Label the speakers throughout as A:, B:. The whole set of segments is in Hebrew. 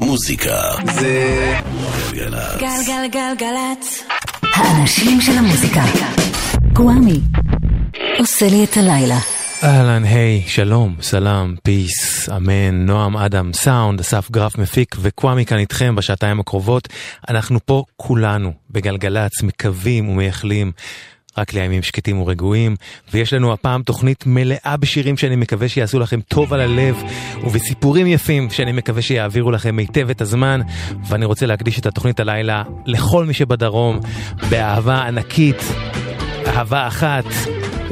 A: מוזיקה זה גלגלצ.
B: גלגלגלגלצ. האנשים של המוזיקה. גוואמי. עושה לי את הלילה.
C: אהלן, היי, שלום, סלאם, פיס, אמן, נועם, אדם, סאונד, אסף גרף מפיק וקוואמי כאן איתכם בשעתיים הקרובות. אנחנו פה כולנו בגלגלצ, מקווים ומייחלים. רק לימים שקטים ורגועים, ויש לנו הפעם תוכנית מלאה בשירים שאני מקווה שיעשו לכם טוב על הלב, ובסיפורים יפים שאני מקווה שיעבירו לכם היטב את הזמן, ואני רוצה להקדיש את התוכנית הלילה לכל מי שבדרום, באהבה ענקית, אהבה אחת,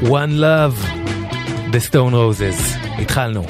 C: One Love, The Stone Roses. התחלנו.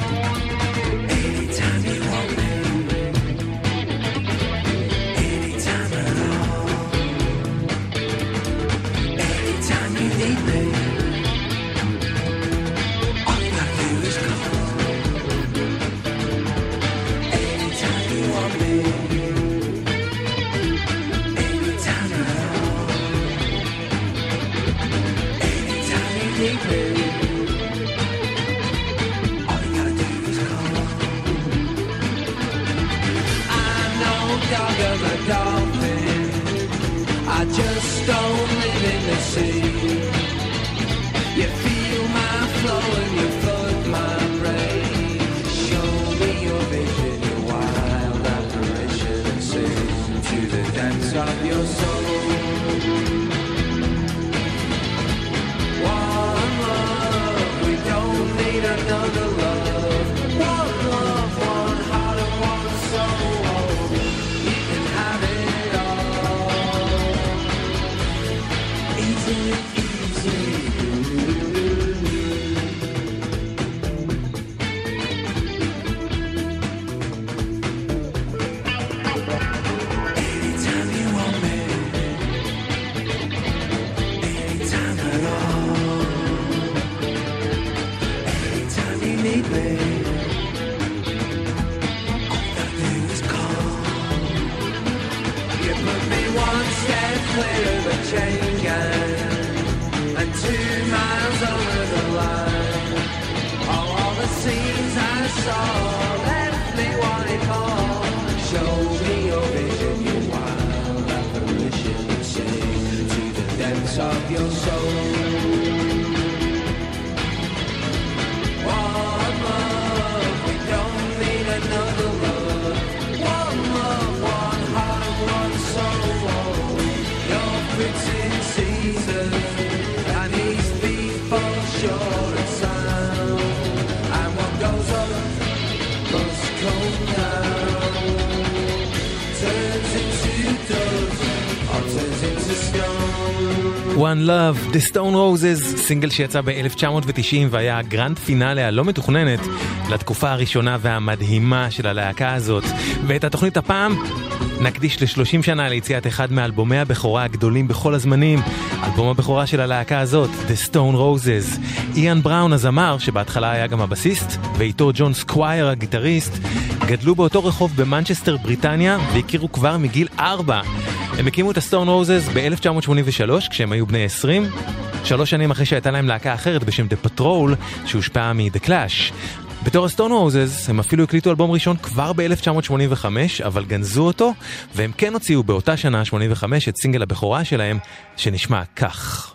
C: One Love, The Stone Roses, סינגל שיצא ב-1990 והיה הגרנד פינאלה הלא מתוכננת לתקופה הראשונה והמדהימה של הלהקה הזאת. ואת התוכנית הפעם נקדיש ל-30 שנה ליציאת אחד מאלבומי הבכורה הגדולים בכל הזמנים, אלבום הבכורה של הלהקה הזאת, The Stone Roses. איאן בראון הזמר, שבהתחלה היה גם הבסיסט, ואיתו ג'ון סקווייר הגיטריסט, גדלו באותו רחוב במנצ'סטר בריטניה והכירו כבר מגיל 4. הם הקימו את הסטון רוזס ב-1983 כשהם היו בני 20, שלוש שנים אחרי שהייתה להם להקה אחרת בשם The Patrol שהושפעה מ-The Clash. בתור הסטון רוזס הם אפילו הקליטו אלבום ראשון כבר ב-1985 אבל גנזו אותו והם כן הוציאו באותה שנה 85 את סינגל הבכורה שלהם שנשמע כך.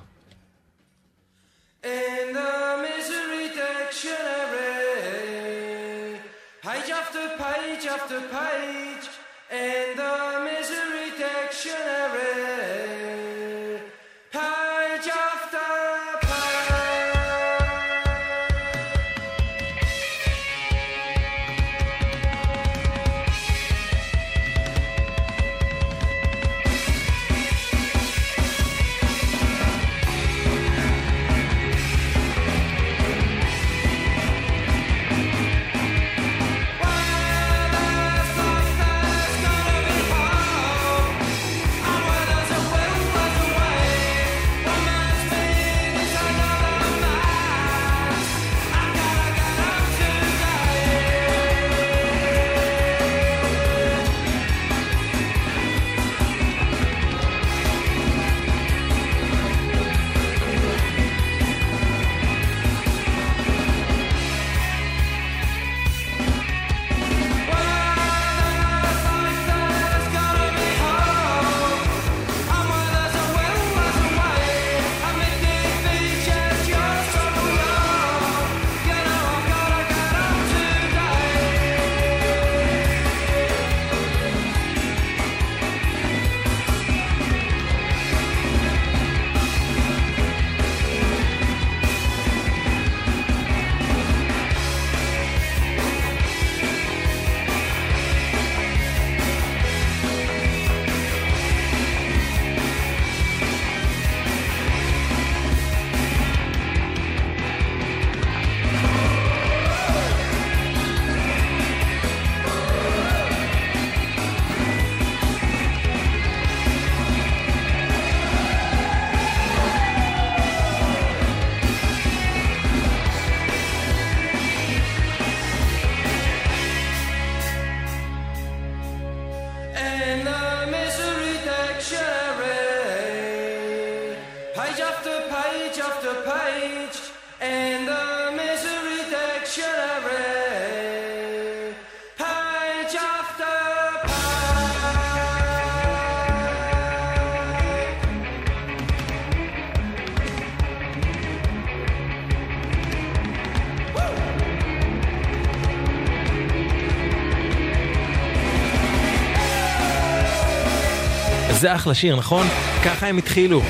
D: זה אחלה שיר, נכון? ככה הם התחילו.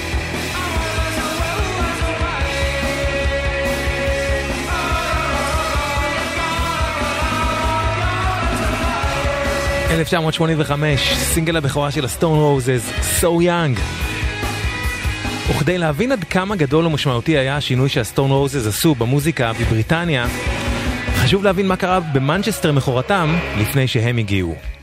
D: ...1985, סינגל הבכורה של הסטון רוזס, So Young. וכדי להבין עד כמה גדול ומשמעותי היה השינוי שהסטון רוזס עשו במוזיקה בבריטניה, חשוב להבין מה קרה במנצ'סטר מכורתם לפני שהם הגיעו.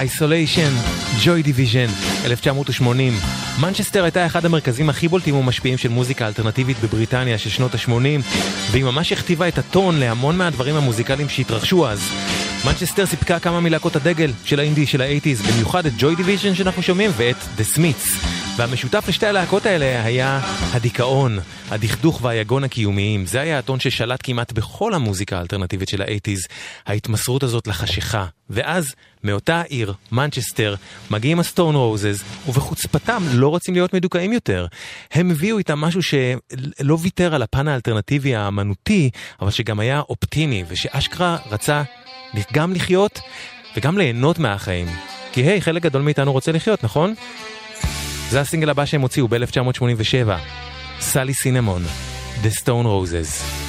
D: Isolation, Joy Division, 1980. מנצ'סטר הייתה אחד המרכזים הכי בולטים ומשפיעים של מוזיקה אלטרנטיבית בבריטניה של שנות ה-80, והיא ממש הכתיבה את הטון להמון מהדברים המוזיקליים שהתרחשו אז. מנצ'סטר סיפקה כמה מלהקות הדגל של האינדי של האייטיז, במיוחד את ג'וי דיוויז'ן שאנחנו שומעים ואת דה סמיתס. והמשותף לשתי הלהקות האלה היה הדיכאון, הדכדוך והיגון הקיומיים. זה היה הטון ששלט כמעט בכל המוזיקה האלטרנטיבית של האייטיז, ההתמסרות הזאת לחשיכה. ואז, מאותה עיר, מנצ'סטר, מגיעים הסטון רוזז, ובחוצפתם לא רוצים להיות מדוכאים יותר. הם הביאו איתם משהו שלא ויתר על הפן האלטרנטיבי האמנותי, אבל שגם היה אופטימי, ושאשכרה רצה גם לחיות וגם ליהנות מהחיים. כי היי, חלק גדול מאיתנו רוצה לחיות, נכון? זה הסינגל הבא שהם הוציאו ב-1987, סלי סינמון, The Stone Roses.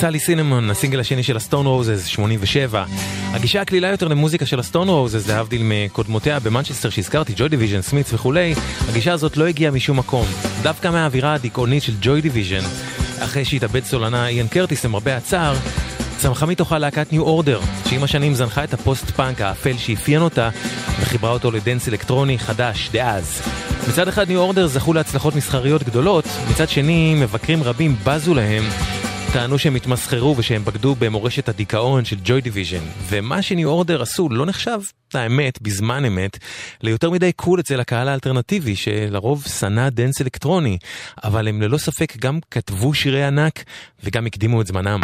D: סלי סינמון, הסינגל השני של הסטון רוזס, 87. הגישה הקלילה יותר למוזיקה של הסטון רוזס, להבדיל מקודמותיה במנצ'סטר שהזכרתי, ג'וי דיוויז'ן, סמיתס וכולי, הגישה הזאת לא הגיעה משום מקום. דווקא מהאווירה הדיכאונית של ג'וי דיוויז'ן, אחרי שהתאבד סולנה איאן קרטיס למרבה הצער, צמחה מתוכה להקת ניו אורדר, שעם השנים זנחה את הפוסט פאנק האפל שאפיין אותה, וחיברה אותו לדנס אלקטרוני חדש, דאז. מצד אחד ניו אורדר זכו להצלחות מסחריות גדולות, מצד שני מבקרים רבים בזו להם טענו שהם התמסחרו ושהם בגדו במורשת הדיכאון של ג'וי דיוויז'ן, ומה שניו אורדר עשו לא נחשב, האמת, בזמן אמת, ליותר מדי קול אצל הקהל האלטרנטיבי, שלרוב שנא דנס אלקטרוני, אבל הם ללא ספק גם כתבו שירי ענק וגם הקדימו את זמנם.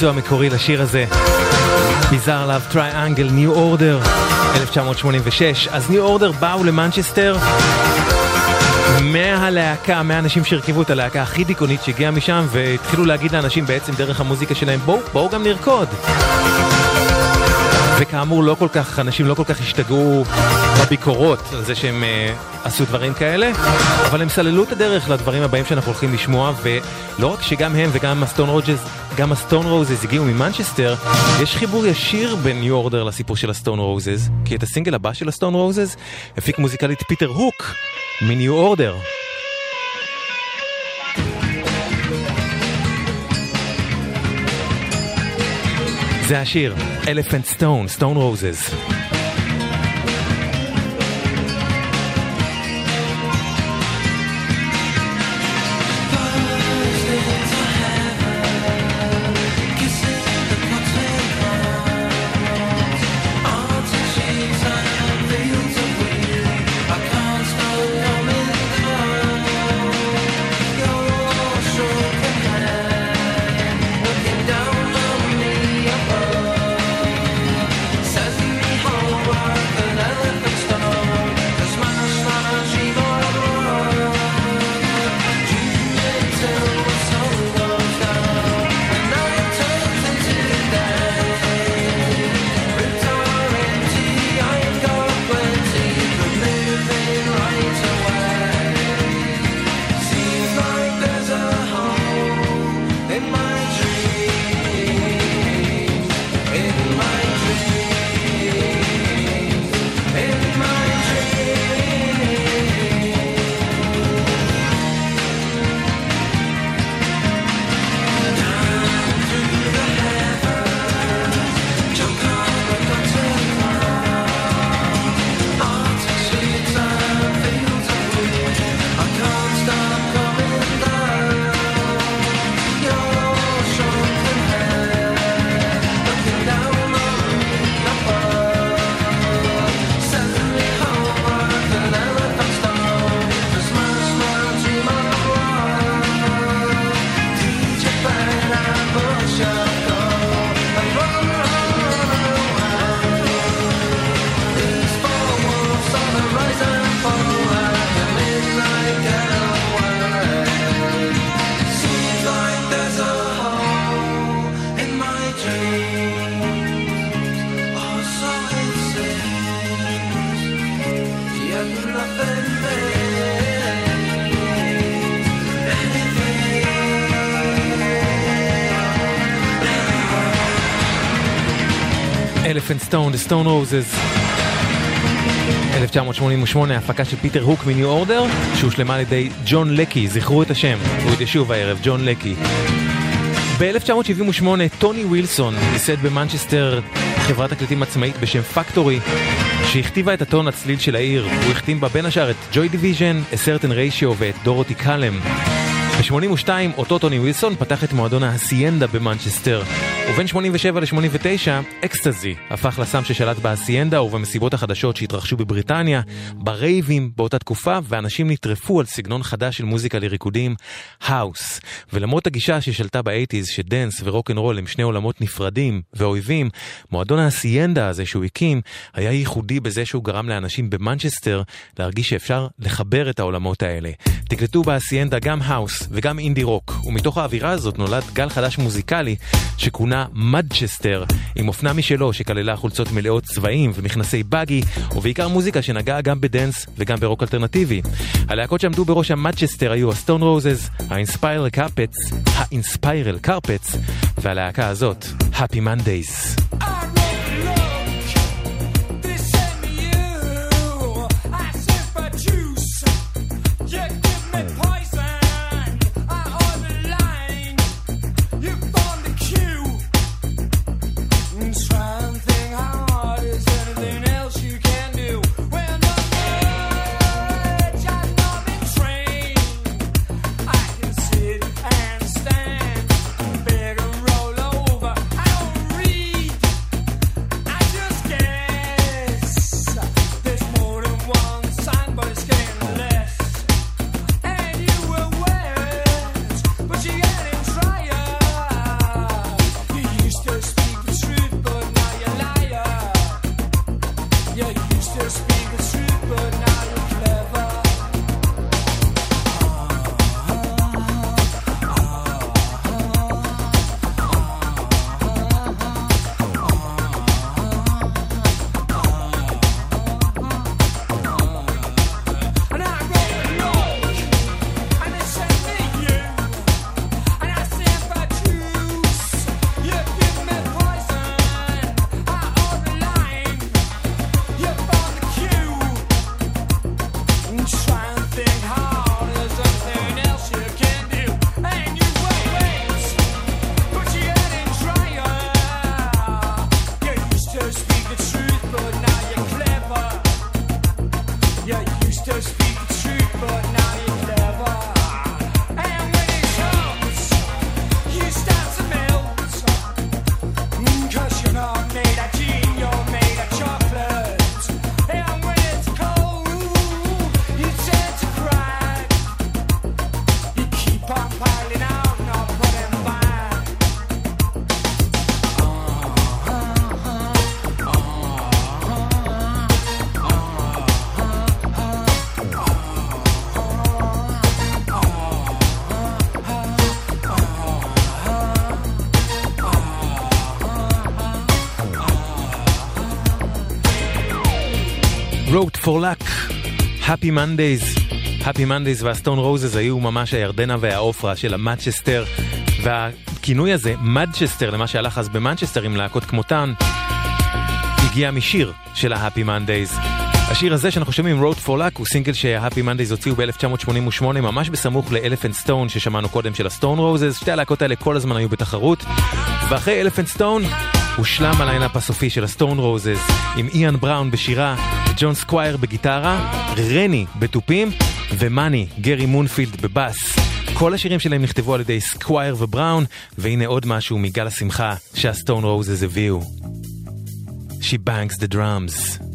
D: הביצוע המקורי לשיר הזה. Bizarre Love Triangle ניו אורדר 1986. אז ניו אורדר באו למנצ'סטר מהלהקה, מהאנשים שהרכיבו את הלהקה הכי דיכאונית שהגיעה משם והתחילו להגיד לאנשים בעצם דרך המוזיקה שלהם בואו, בואו גם נרקוד. וכאמור לא כל כך, אנשים לא כל כך השתגעו בביקורות על זה שהם uh, עשו דברים כאלה, אבל הם סללו את הדרך לדברים הבאים שאנחנו הולכים לשמוע, ולא רק שגם הם וגם הסטון רוזז, גם הסטון רוזז הגיעו ממנצ'סטר, יש חיבור ישיר בין ניו אורדר לסיפור של הסטון רוזז, כי את הסינגל הבא של הסטון רוזז הפיק מוזיקלית פיטר הוק מניו אורדר. זה השיר, Elephant Stone, Stone Roses. סטון, The Stone Roses 1988, הפקה של פיטר הוק מניו אורדר, שהושלמה על ידי ג'ון לקי, זכרו את השם, הוא עוד ישוב הערב, ג'ון לקי. ב-1978 טוני ווילסון ייסד במנצ'סטר חברת תקליטים עצמאית בשם פקטורי, שהכתיבה את הטון הצליל של העיר, הוא החתים בה בין השאר את ג'וי דיוויז'ן, Certain Ratio ואת דורוטי קולום. ב-82 אותו טוני ווילסון פתח את מועדון האסיינדה במנצ'סטר. ובין 87 ל-89, אקסטזי הפך לסם ששלט באסיינדה ובמסיבות החדשות שהתרחשו בבריטניה, ברייבים באותה תקופה, ואנשים נטרפו על סגנון חדש של מוזיקה לריקודים, האוס. ולמרות הגישה ששלטה באייטיז, שדנס ורוקנרול הם שני עולמות נפרדים ואויבים, מועדון האסיינדה הזה שהוא הקים, היה ייחודי בזה שהוא גרם לאנשים במנצ'סטר להרגיש שאפשר לחבר את העולמות האלה. תקלטו באסיינדה גם האוס וגם אינדי רוק, ומתוך האווירה הזאת נולד גל חדש מוזיקלי שכונה מדצ'סטר, עם אופנה משלו שכללה חולצות מלאות צבעים ומכנסי באגי, ובעיקר מוזיקה שנגעה גם בדנס וגם ברוק אלטרנטיבי. הלהקות שעמדו בראש המדצ'סטר היו הסטון רוזס, האינספיירל קרפטס, האינספיירל קרפטס, והלהקה הזאת, Happy Mondays.
C: For Luck, Happy Mondays. Happy Mondays והסטון רוזס היו ממש הירדנה והעופרה של המדצ'סטר, והכינוי הזה, מדצ'סטר, למה שהלך אז במנצ'סטר עם להקות כמותן, הגיע משיר של ה-Happy Mondays. השיר הזה שאנחנו שומעים, Wrote for Luck, הוא סינגל שה-Happy Mondays הוציאו ב-1988, ממש בסמוך ל Elephant Stone ששמענו קודם של הסטון רוזס, שתי הלהקות האלה כל הזמן היו בתחרות, ואחרי Elephant Stone הושלם הליינאפ הסופי של הסטון רוזס, עם איאן בראון בשירה, ג'ון סקווייר בגיטרה, רני בתופים, ומאני, גרי מאונפילד בבאס. כל השירים שלהם נכתבו על ידי סקווייר ובראון, והנה עוד משהו מגל השמחה שהסטון רוזס הביאו. She bangs the drums.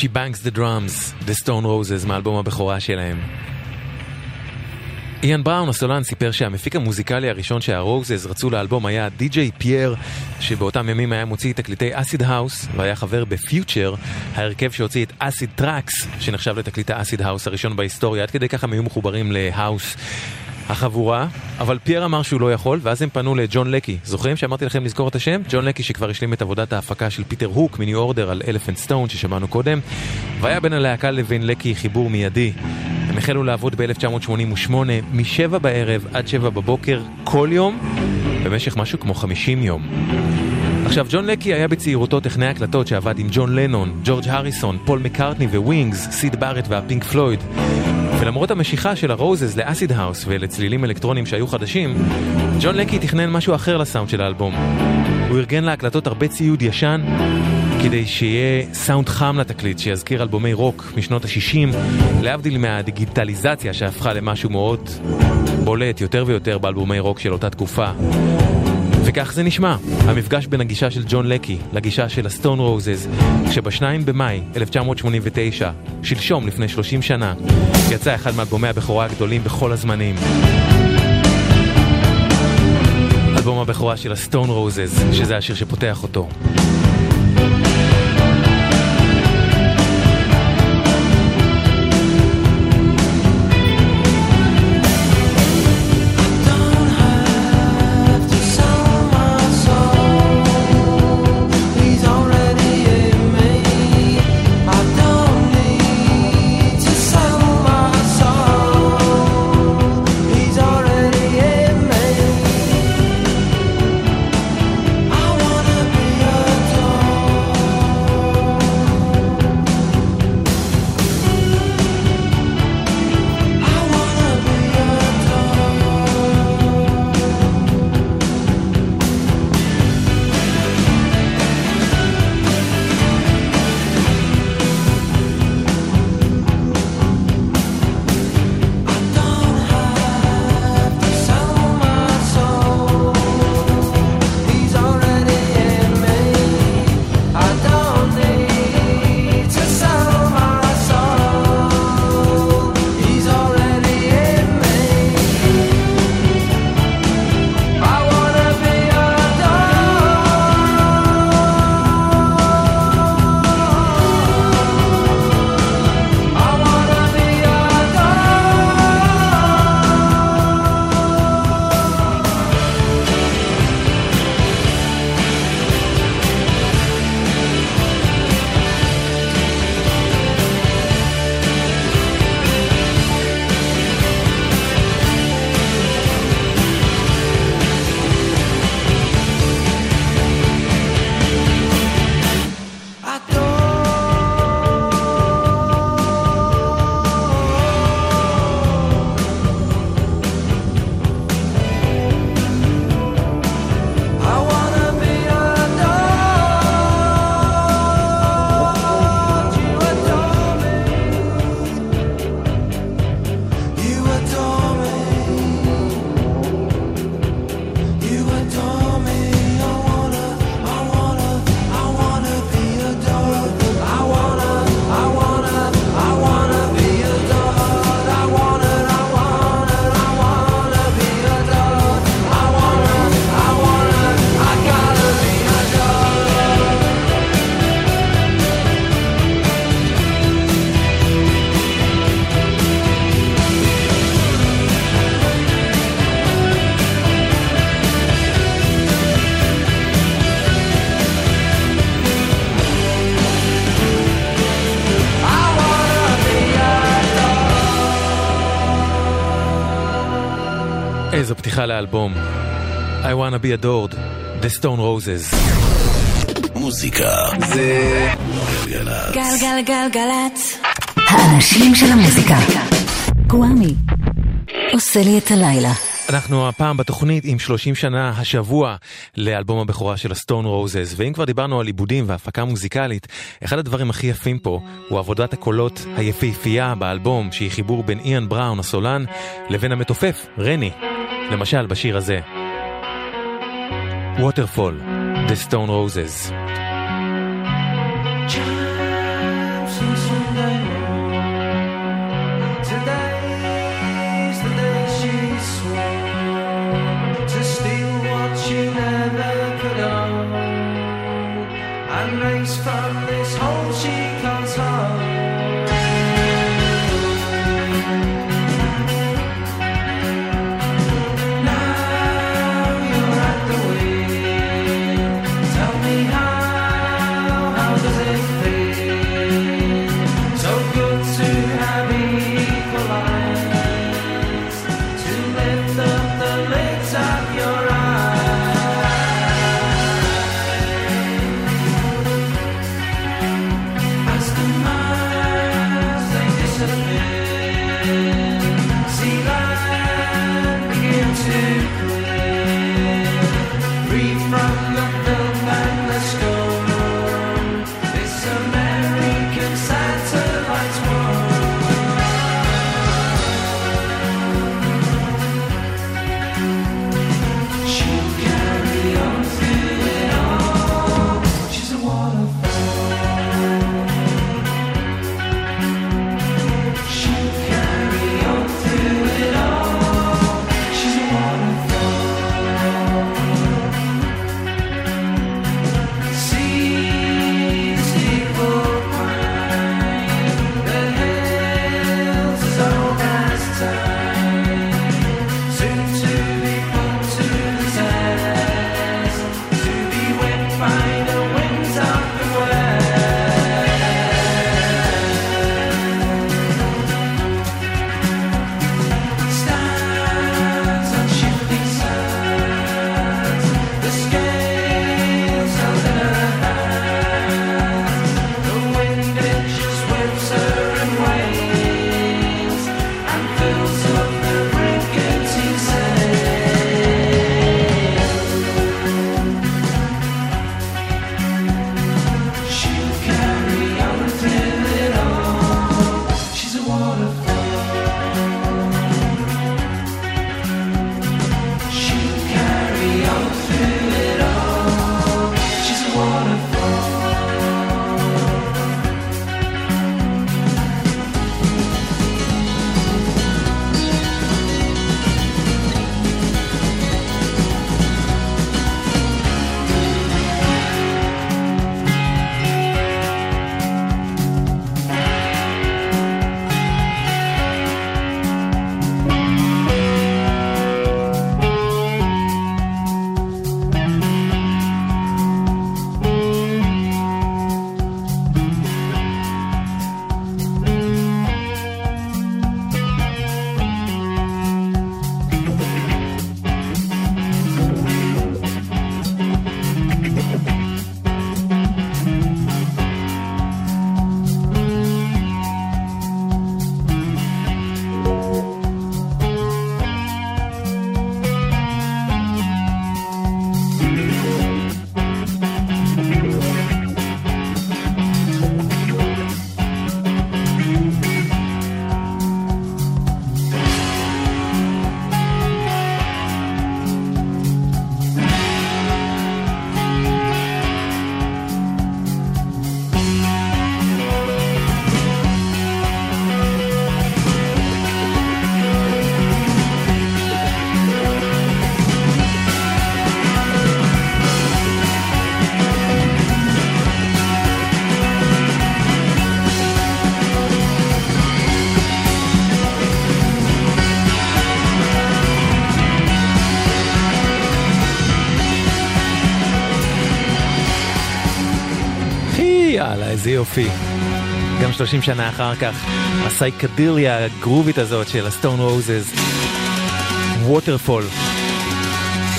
C: She Bangs the Drums, The Stone Roses, מאלבום הבכורה שלהם. איאן בראון הסולן סיפר שהמפיק המוזיקלי הראשון שהרוזז רצו לאלבום היה די.ג'יי פייר, שבאותם ימים היה מוציא תקליטי אסיד האוס, והיה חבר בפיוצ'ר, ההרכב שהוציא את Acid Tracks, שנחשב לתקליט האסיד האוס הראשון בהיסטוריה, עד כדי ככה הם היו מחוברים להאוס. החבורה, אבל פייר אמר שהוא לא יכול, ואז הם פנו לג'ון לקי. זוכרים שאמרתי לכם לזכור את השם? ג'ון לקי שכבר השלים את עבודת ההפקה של פיטר הוק מניו אורדר על Elephant Stone ששמענו קודם, והיה בין הלהקה לבין לקי חיבור מיידי. הם החלו לעבוד ב-1988 מ-7 בערב עד 7 בבוקר כל יום, במשך משהו כמו 50 יום. עכשיו, ג'ון לקי היה בצעירותו טכנאי הקלטות שעבד עם ג'ון לנון, ג'ורג' הריסון, פול מקארטני וווינגס, סיד בארט והפינק פלויד. ולמרות המשיכה של הרוזז לאסיד האוס ולצלילים אלקטרונים שהיו חדשים, ג'ון לקי תכנן משהו אחר לסאונד של האלבום. הוא ארגן להקלטות הרבה ציוד ישן, כדי שיהיה סאונד חם לתקליט שיזכיר אלבומי רוק משנות ה-60, להבדיל מהדיגיטליזציה שהפכה למשהו מאוד בולט יותר ויותר באלבומי רוק של אותה תקופה. וכך זה נשמע, המפגש בין הגישה של ג'ון לקי לגישה של הסטון רוזז, כשב-2 במאי 1989, שלשום לפני 30 שנה, יצא אחד מאלבומי הבכורה הגדולים בכל הזמנים. אלבום הבכורה של הסטון רוזז, שזה השיר שפותח אותו. פתיחה לאלבום. I wanna be adored, The Stone Roses.
A: מוזיקה זה גלגלצ.
B: גלגלגלגלצ. האנשים של המוזיקה. גוואמי. עושה לי את הלילה.
C: אנחנו הפעם בתוכנית עם 30 שנה השבוע לאלבום הבכורה של הסטון רוזס, ואם כבר דיברנו על עיבודים והפקה מוזיקלית, אחד הדברים הכי יפים פה הוא עבודת הקולות היפהפייה באלבום, שהיא חיבור בין איאן בראון הסולן לבין המתופף, רני, למשל בשיר הזה. Waterfall, The Stone Roses. איזה יופי. גם 30 שנה אחר כך, הסייקדיליה הגרובית הזאת של הסטון רוזז, Waterfall.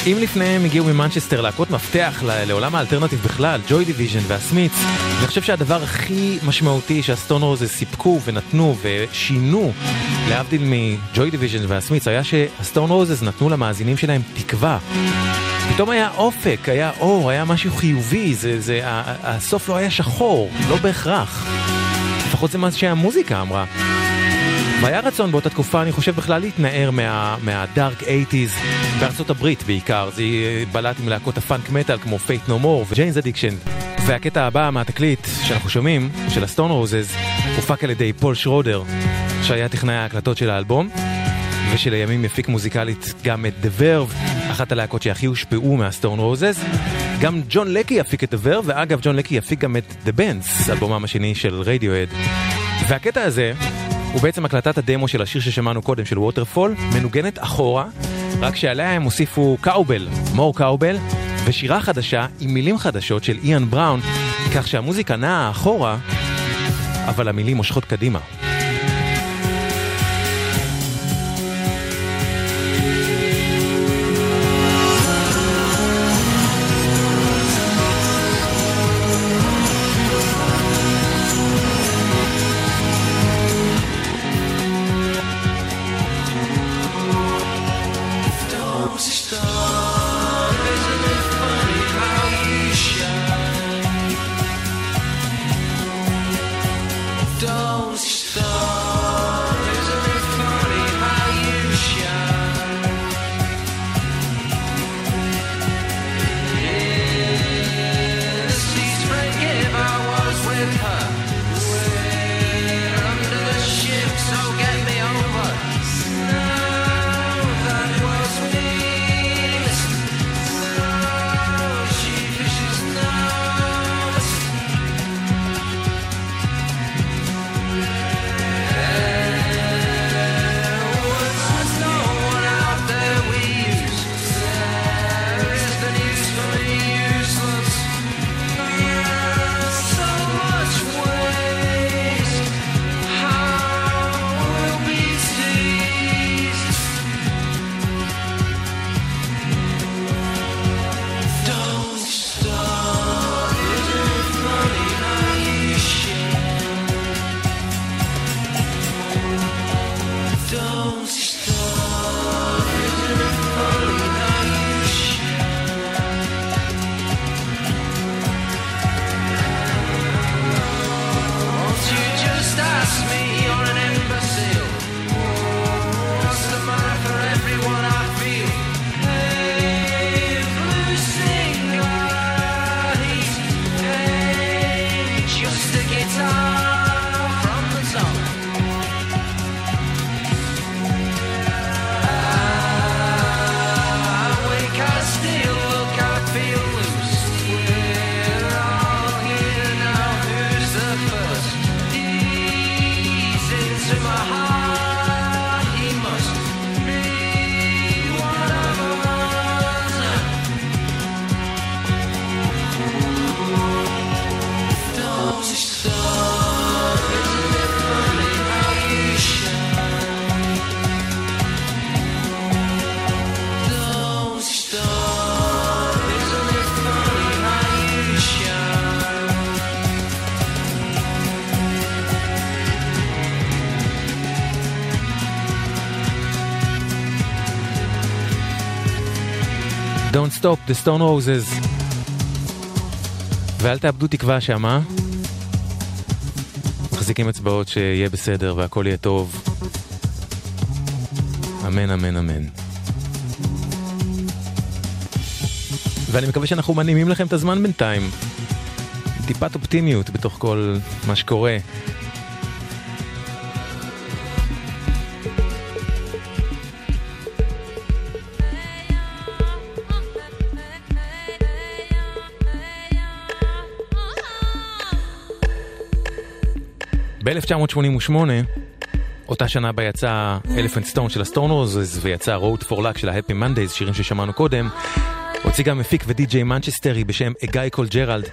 C: אם לפניהם הגיעו ממנצ'סטר להקות מפתח לעולם האלטרנטיב בכלל, ג'וי דיוויז'ן והסמיץ, אני חושב שהדבר הכי משמעותי שהסטון רוזז סיפקו ונתנו ושינו, להבדיל מג'וי דיוויז'ן והסמיץ, היה שהסטון רוזז נתנו למאזינים שלהם תקווה. פתאום היה אופק, היה אור, היה משהו חיובי, זה, זה, הסוף לא היה שחור, לא בהכרח. לפחות זה מה שהמוזיקה אמרה. והיה רצון באותה תקופה, אני חושב בכלל להתנער מה, מה dark 80's בארצות הברית בעיקר, זה בלט עם להקות הפאנק מטאל כמו פייט נו מור וג'יינס אדיקשן. והקטע הבא מהתקליט שאנחנו שומעים, של הסטון רוזז, הופק על ידי פול שרודר, שהיה טכנאי ההקלטות של האלבום, ושלימים הפיק מוזיקלית גם את The Verve, אחת הלהקות שהכי הושפעו מהסטון רוזז. גם ג'ון לקי יפיק את Verve, ואגב ג'ון לקי יפיק גם את The Bends, אלבומם השני של רדיוהד. והקטע הזה הוא בעצם הקלטת הדמו של השיר ששמענו קודם, של ווטרפול, מנוגנת אחורה, רק שעליה הם הוסיפו קאובל, מור קאובל, ושירה חדשה עם מילים חדשות של איאן בראון, כך שהמוזיקה נעה אחורה, אבל המילים מושכות קדימה. Stop, The Stone Roses. ואל תאבדו תקווה שמה. מחזיקים אצבעות שיהיה בסדר והכל יהיה טוב. אמן, אמן, אמן. ואני מקווה שאנחנו מנעימים לכם את הזמן בינתיים. טיפת אופטימיות בתוך כל מה שקורה. ב-1988, אותה שנה בה יצא Elephant Stone של הסטון רוזז ויצא Wrote for Luck של ההפי מנדייז, שירים ששמענו קודם, הוציא גם מפיק ודי-ג'יי מנצ'סטרי בשם אגאי קולד ג'רלד.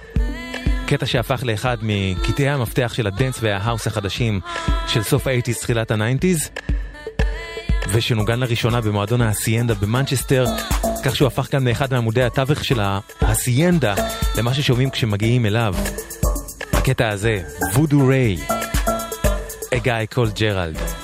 D: קטע שהפך לאחד מקטעי המפתח של הדנס וההאוס החדשים של סוף ה-80's תחילת ה-90's ושנוגן לראשונה במועדון האסיינדה במנצ'סטר כך שהוא הפך גם לאחד מעמודי התווך של האסיינדה למה ששומעים כשמגיעים אליו. הקטע הזה, וודו ריי, guy called Gerald.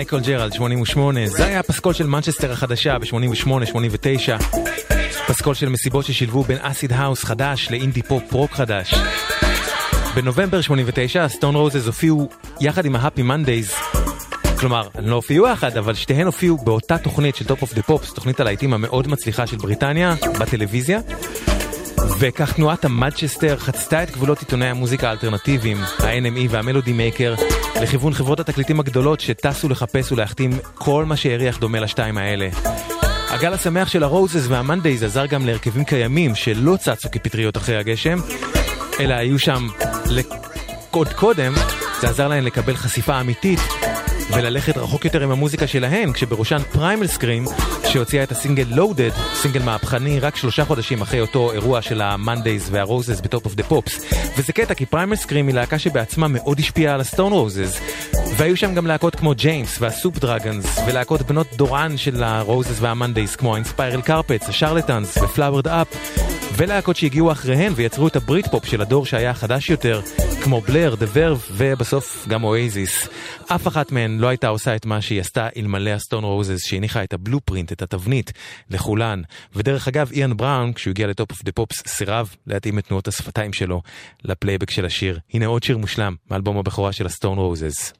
D: Guy Called Gerald, 88. זה היה הפסקול של מנצ'סטר החדשה ב-88-89. פסקול של מסיבות ששילבו בין אסיד האוס חדש לאינדי פופ רוק חדש. בנובמבר 89 הסטון רוזז הופיעו יחד עם ההאפי מנדייז. כלומר, הם לא הופיעו יחד, אבל שתיהן הופיעו באותה תוכנית של Top of the Pops, תוכנית הלהיטים המאוד מצליחה של בריטניה, בטלוויזיה. וכך תנועת ה Madchester חצתה את גבולות עיתוני המוזיקה האלטרנטיביים, ה-NME וה Melody Maker, לכיוון חברות התקליטים הגדולות שטסו לחפש ולהחתים כל מה שהריח דומה לשתיים האלה. הגל השמח של הרוזס והמנדייז עזר גם להרכבים קיימים שלא צצו כפטריות אחרי הגשם, אלא היו שם עוד קודם, זה עזר להם לקבל חשיפה אמיתית וללכת רחוק יותר עם המוזיקה שלהן, כשבראשן פריימל סקרים, שהוציאה את הסינגל Loaded, סינגל מהפכני רק שלושה חודשים אחרי אותו אירוע של המנדייז והרוזס ב Top of the Pops. וזה קטע כי פריימל סקרים היא להקה שבעצמה מאוד השפיעה על הסטון רוזס. והיו שם גם להקות כמו ג'יימס והסופ דרגנס, ולהקות בנות דורן של הרוזס והמנדייז, כמו ה Inspiral Carpets, השרלטנס ו Flowered Up. ולהקות שהגיעו אחריהן ויצרו את הברית פופ של הדור שהיה חדש יותר, כמו בלר, דה ורב ובסוף גם אואזיס. אף אחת מהן לא הייתה עושה את מה שהיא עשתה אלמלא הסטון רוזס שהניחה את ה blueprint, את התבנית, לכולן. ודרך אגב, איאן בראון, כשהוא הגיע ל Top of the Pops, סירב להתאים את תנועות השפתיים שלו לפלייבק של השיר. הנה עוד שיר מושלם מאלבום הבכורה של הסטון רוזס.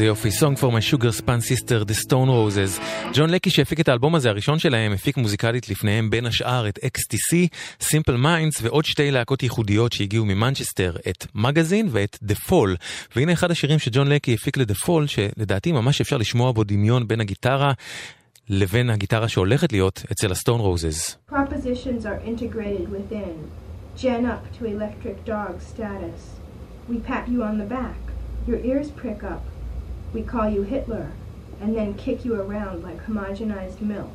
D: איזה יופי, Song for my sugar span sister, The Stone Roses. ג'ון לקי שהפיק את האלבום הזה, הראשון שלהם, הפיק מוזיקלית לפניהם בין השאר את XTC, Simple Minds ועוד שתי להקות ייחודיות שהגיעו ממנצ'סטר, את מגזין ואת The Fall. והנה אחד השירים שג'ון לקי הפיק ל-The Fall, שלדעתי ממש אפשר לשמוע בו דמיון בין הגיטרה לבין הגיטרה שהולכת להיות אצל הסטון
E: back. Your ears prick up. we call you Hitler, and then kick you around like homogenized milk.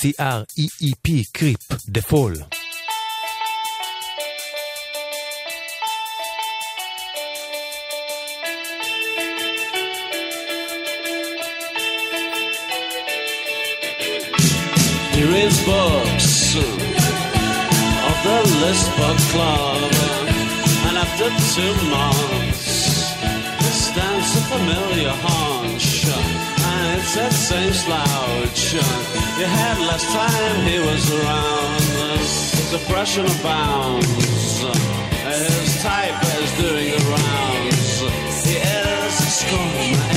D: CREEP, CREEP, The Fall.
F: Here is books of the Lisbon Club after two months, stands a familiar haunch, and it's that same slouch you had last time he was around. Depression abounds, his type is doing the rounds. He is a scum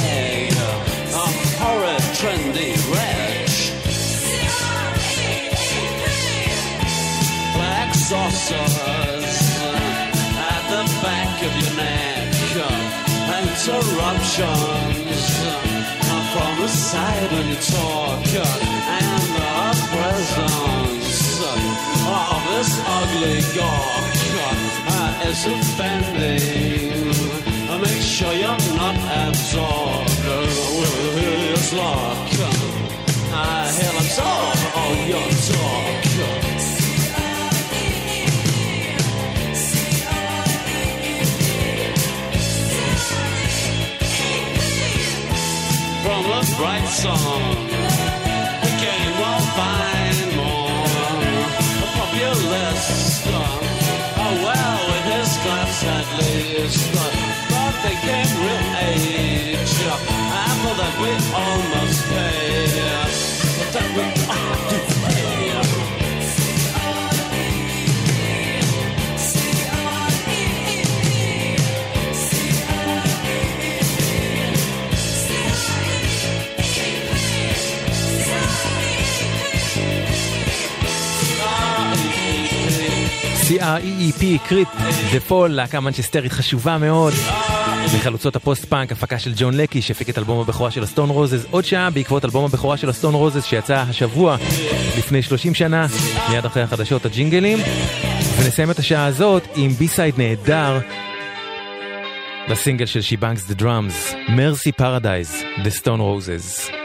F: egg, a horrid, trendy wretch. black saucers Interruptions from when you talk, and the presence of this ugly gawk uh, is offending. Uh, make sure you're not absorbed uh, with his luck. He'll absorb all your talk. From a bright song. The game will find more. A populist, oh well, with his class at least. But they came real age. After that, we all must pay.
D: C-R-E-E-P, Creep, The Fall, להקה מנצ'סטרית חשובה מאוד. מחלוצות הפוסט פאנק, הפקה של ג'ון לקי שהפיק את אלבום הבכורה של הסטון רוזס עוד שעה בעקבות אלבום הבכורה של הסטון רוזס שיצא השבוע לפני 30 שנה, מיד אחרי החדשות הג'ינגלים. ונסיים את השעה הזאת עם B-side נהדר לסינגל של Bangs the Drums, Mersey Paradise, The Stone Roses.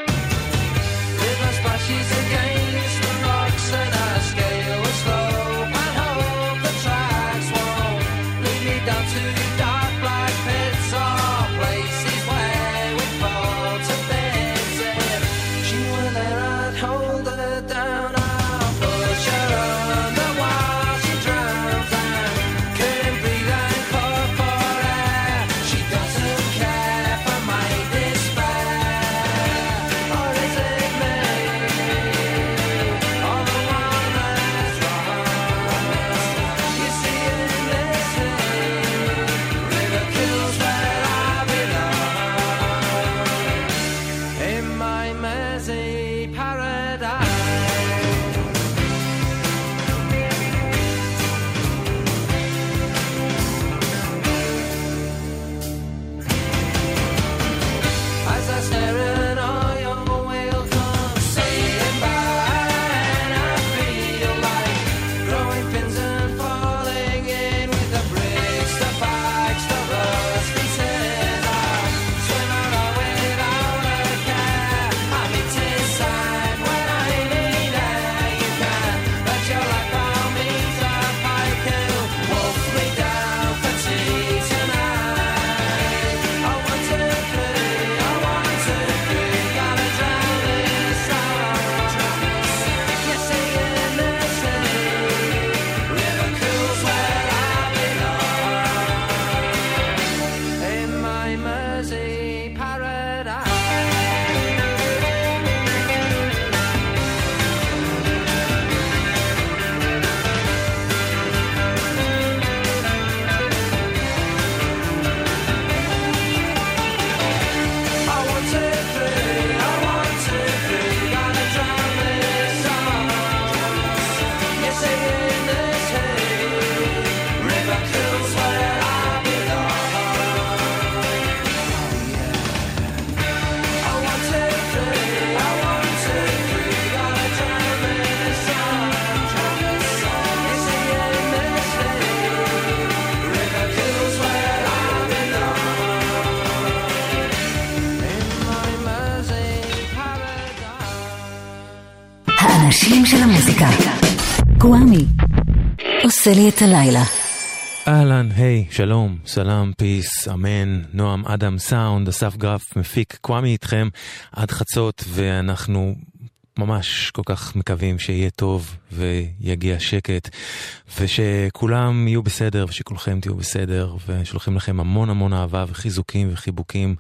G: עושה לי את הלילה.
D: אהלן, היי, שלום, סלאם, פיס, אמן, נועם, אדם, סאונד, אסף גרף, מפיק, קוואמי איתכם עד חצות, ואנחנו ממש כל כך מקווים שיהיה טוב ויגיע שקט ושכולם יהיו בסדר ושכולכם תהיו בסדר ושולחים לכם המון המון אהבה וחיזוקים וחיבוקים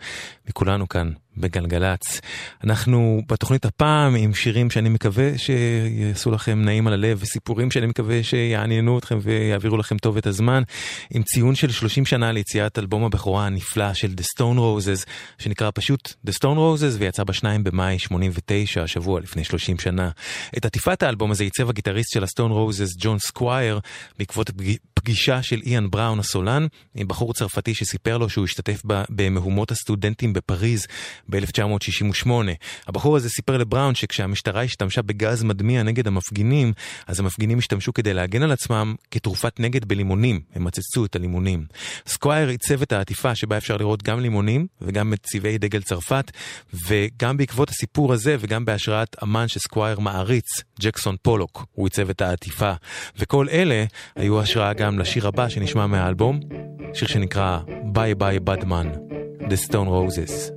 D: מכולנו כאן בגלגלצ. אנחנו בתוכנית הפעם עם שירים שאני מקווה שיעשו לכם נעים על הלב וסיפורים שאני מקווה שיעניינו אתכם ויעבירו לכם טוב את הזמן. עם ציון של 30 שנה ליציאת אלבום הבכורה הנפלא של The Stone Roses שנקרא פשוט The Stone Roses ויצא ב-2 במאי 89, השבוע לפני 30 שנה. את עטיפת האלבום הזה עיצב הגיטריסט של הסטון רוזס ג'ון סקווייר בעקבות פגישה של איאן בראון הסולן עם בחור צרפתי שסיפר לו שהוא השתתף במהומות הסטודנטים בפריז ב-1968. הבחור הזה סיפר לבראון שכשהמשטרה השתמשה בגז מדמיע נגד המפגינים, אז המפגינים השתמשו כדי להגן על עצמם כתרופת נגד בלימונים, הם מצצו את הלימונים. סקווייר עיצב את העטיפה שבה אפשר לראות גם לימונים וגם את צבעי דגל צרפת, וגם בעקבות הסיפור הזה וגם בהשראת אמן שסקווייר מעריץ, ג'קסון פולוק, הוא עיצב את העטיפה. וכל אלה היו השראה גם לשיר הבא שנשמע מהאלבום, שיר שנקרא Bye Bye Badman, The Stone Roses.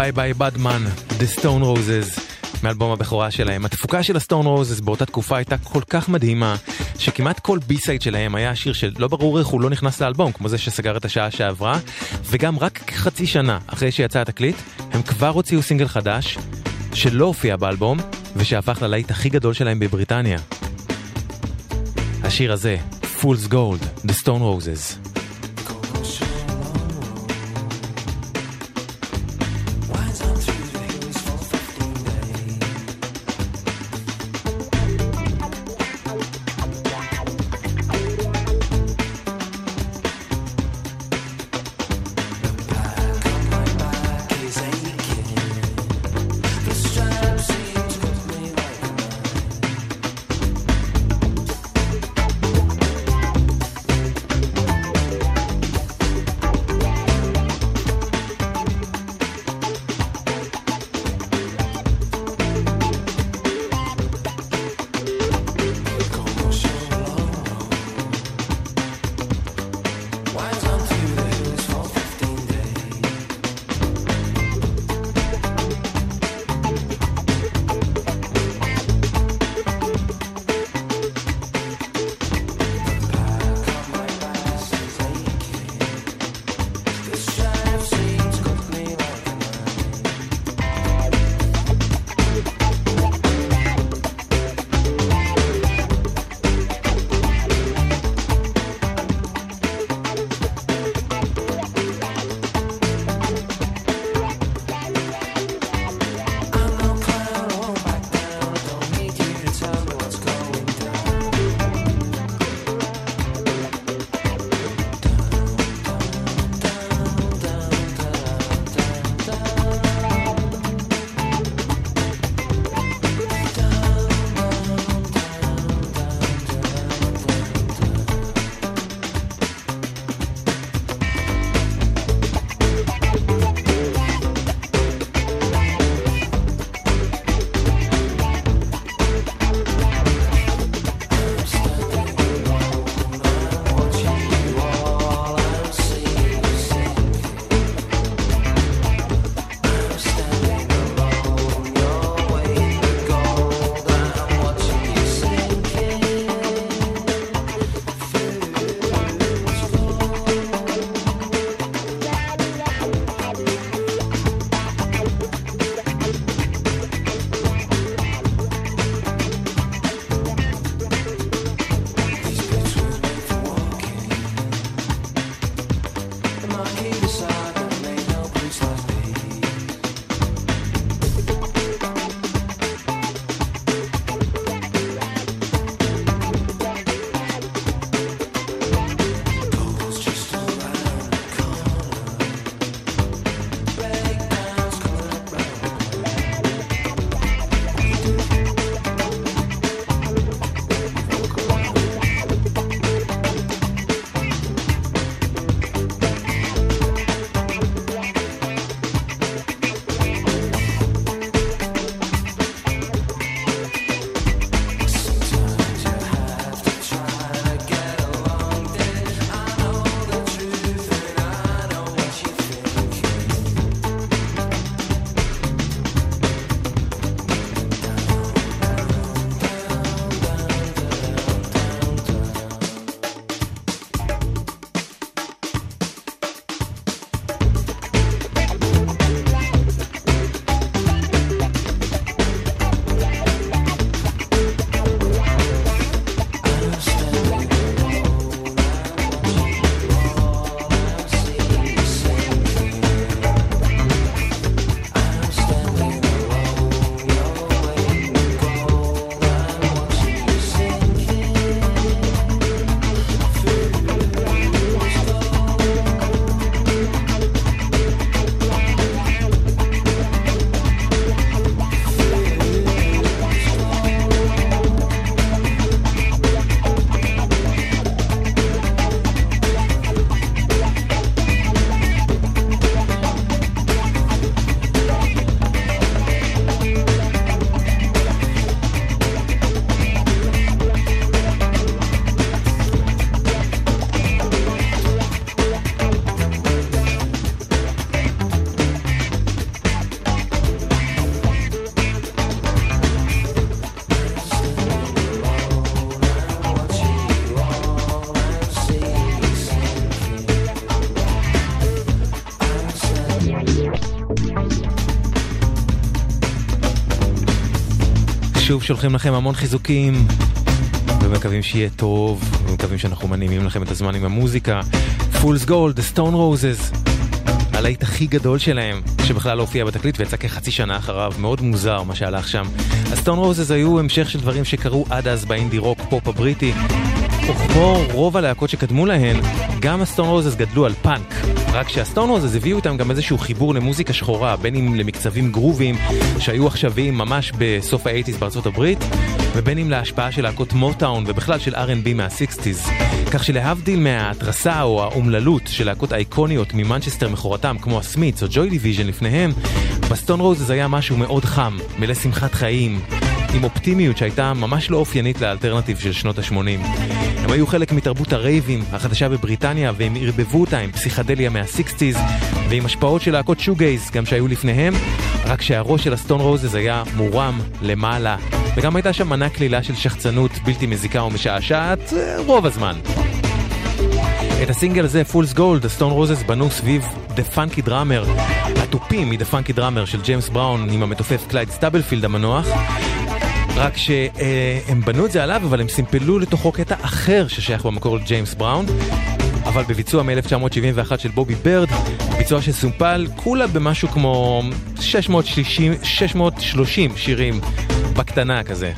D: Bye Bye Badman, The Stone Roses, מאלבום הבכורה שלהם. התפוקה של הסטון רוזס באותה תקופה הייתה כל כך מדהימה, שכמעט כל B-side שלהם היה שיר שלא ברור איך הוא לא נכנס לאלבום, כמו זה שסגר את השעה שעברה, וגם רק חצי שנה אחרי שיצא התקליט, הם כבר הוציאו סינגל חדש, שלא הופיע באלבום, ושהפך ללהיט הכי גדול שלהם בבריטניה. השיר הזה, Fool's Gold, The Stone Roses. שוב שולחים לכם המון חיזוקים, ומקווים שיהיה טוב, ומקווים שאנחנו מנעימים לכם את הזמן עם המוזיקה. Fool's Gold, The Stone Roses, הלהיט הכי גדול שלהם, שבכלל לא הופיע בתקליט ויצא כחצי שנה אחריו, מאוד מוזר מה שהלך שם. הסטון רוזס היו המשך של דברים שקרו עד אז באינדי רוק פופ הבריטי, וכמו רוב הלהקות שקדמו להן, גם הסטון רוזס גדלו על פאנק. רק שהסטון רוזס הביאו איתם גם איזשהו חיבור למוזיקה שחורה, בין אם למקצבים גרוביים שהיו עכשוויים ממש בסוף האייטיז בארצות הברית, ובין אם להשפעה של להקות מוטאון ובכלל של R&B מהסיקסטיז. כך שלהבדיל מההתרסה או האומללות של להקות אייקוניות ממנצ'סטר מכורתם כמו הסמיץ או ג'וי דיוויז'ן לפניהם, בסטון רוזס היה משהו מאוד חם, מלא שמחת חיים, עם אופטימיות שהייתה ממש לא אופיינית ל alternative של שנות ה-80. הם היו חלק מתרבות הרייבים החדשה בבריטניה והם ערבבו אותה עם פסיכדליה מהסיקסטיז ועם השפעות של להקות shoegaze גם שהיו לפניהם, רק שהראש של הסטון רוזס היה מורם למעלה. וגם הייתה שם מנה קלילה של שחצנות בלתי מזיקה ומשעשעת רוב הזמן. את הסינגל הזה, Fool's Gold, הסטון רוזס בנו סביב The Funky Drummer, התופים מ The Funky Drummer של ג'יימס בראון עם המתופף קלייד סטאבלפילד המנוח. רק שהם בנו את זה עליו, אבל הם סימפלו לתוכו קטע אחר ששייך במקור לג'יימס בראון. אבל בביצוע מ-1971 של בובי ברד, ביצוע שסומפל כולה במשהו כמו 660, 630 שירים בקטנה כזה.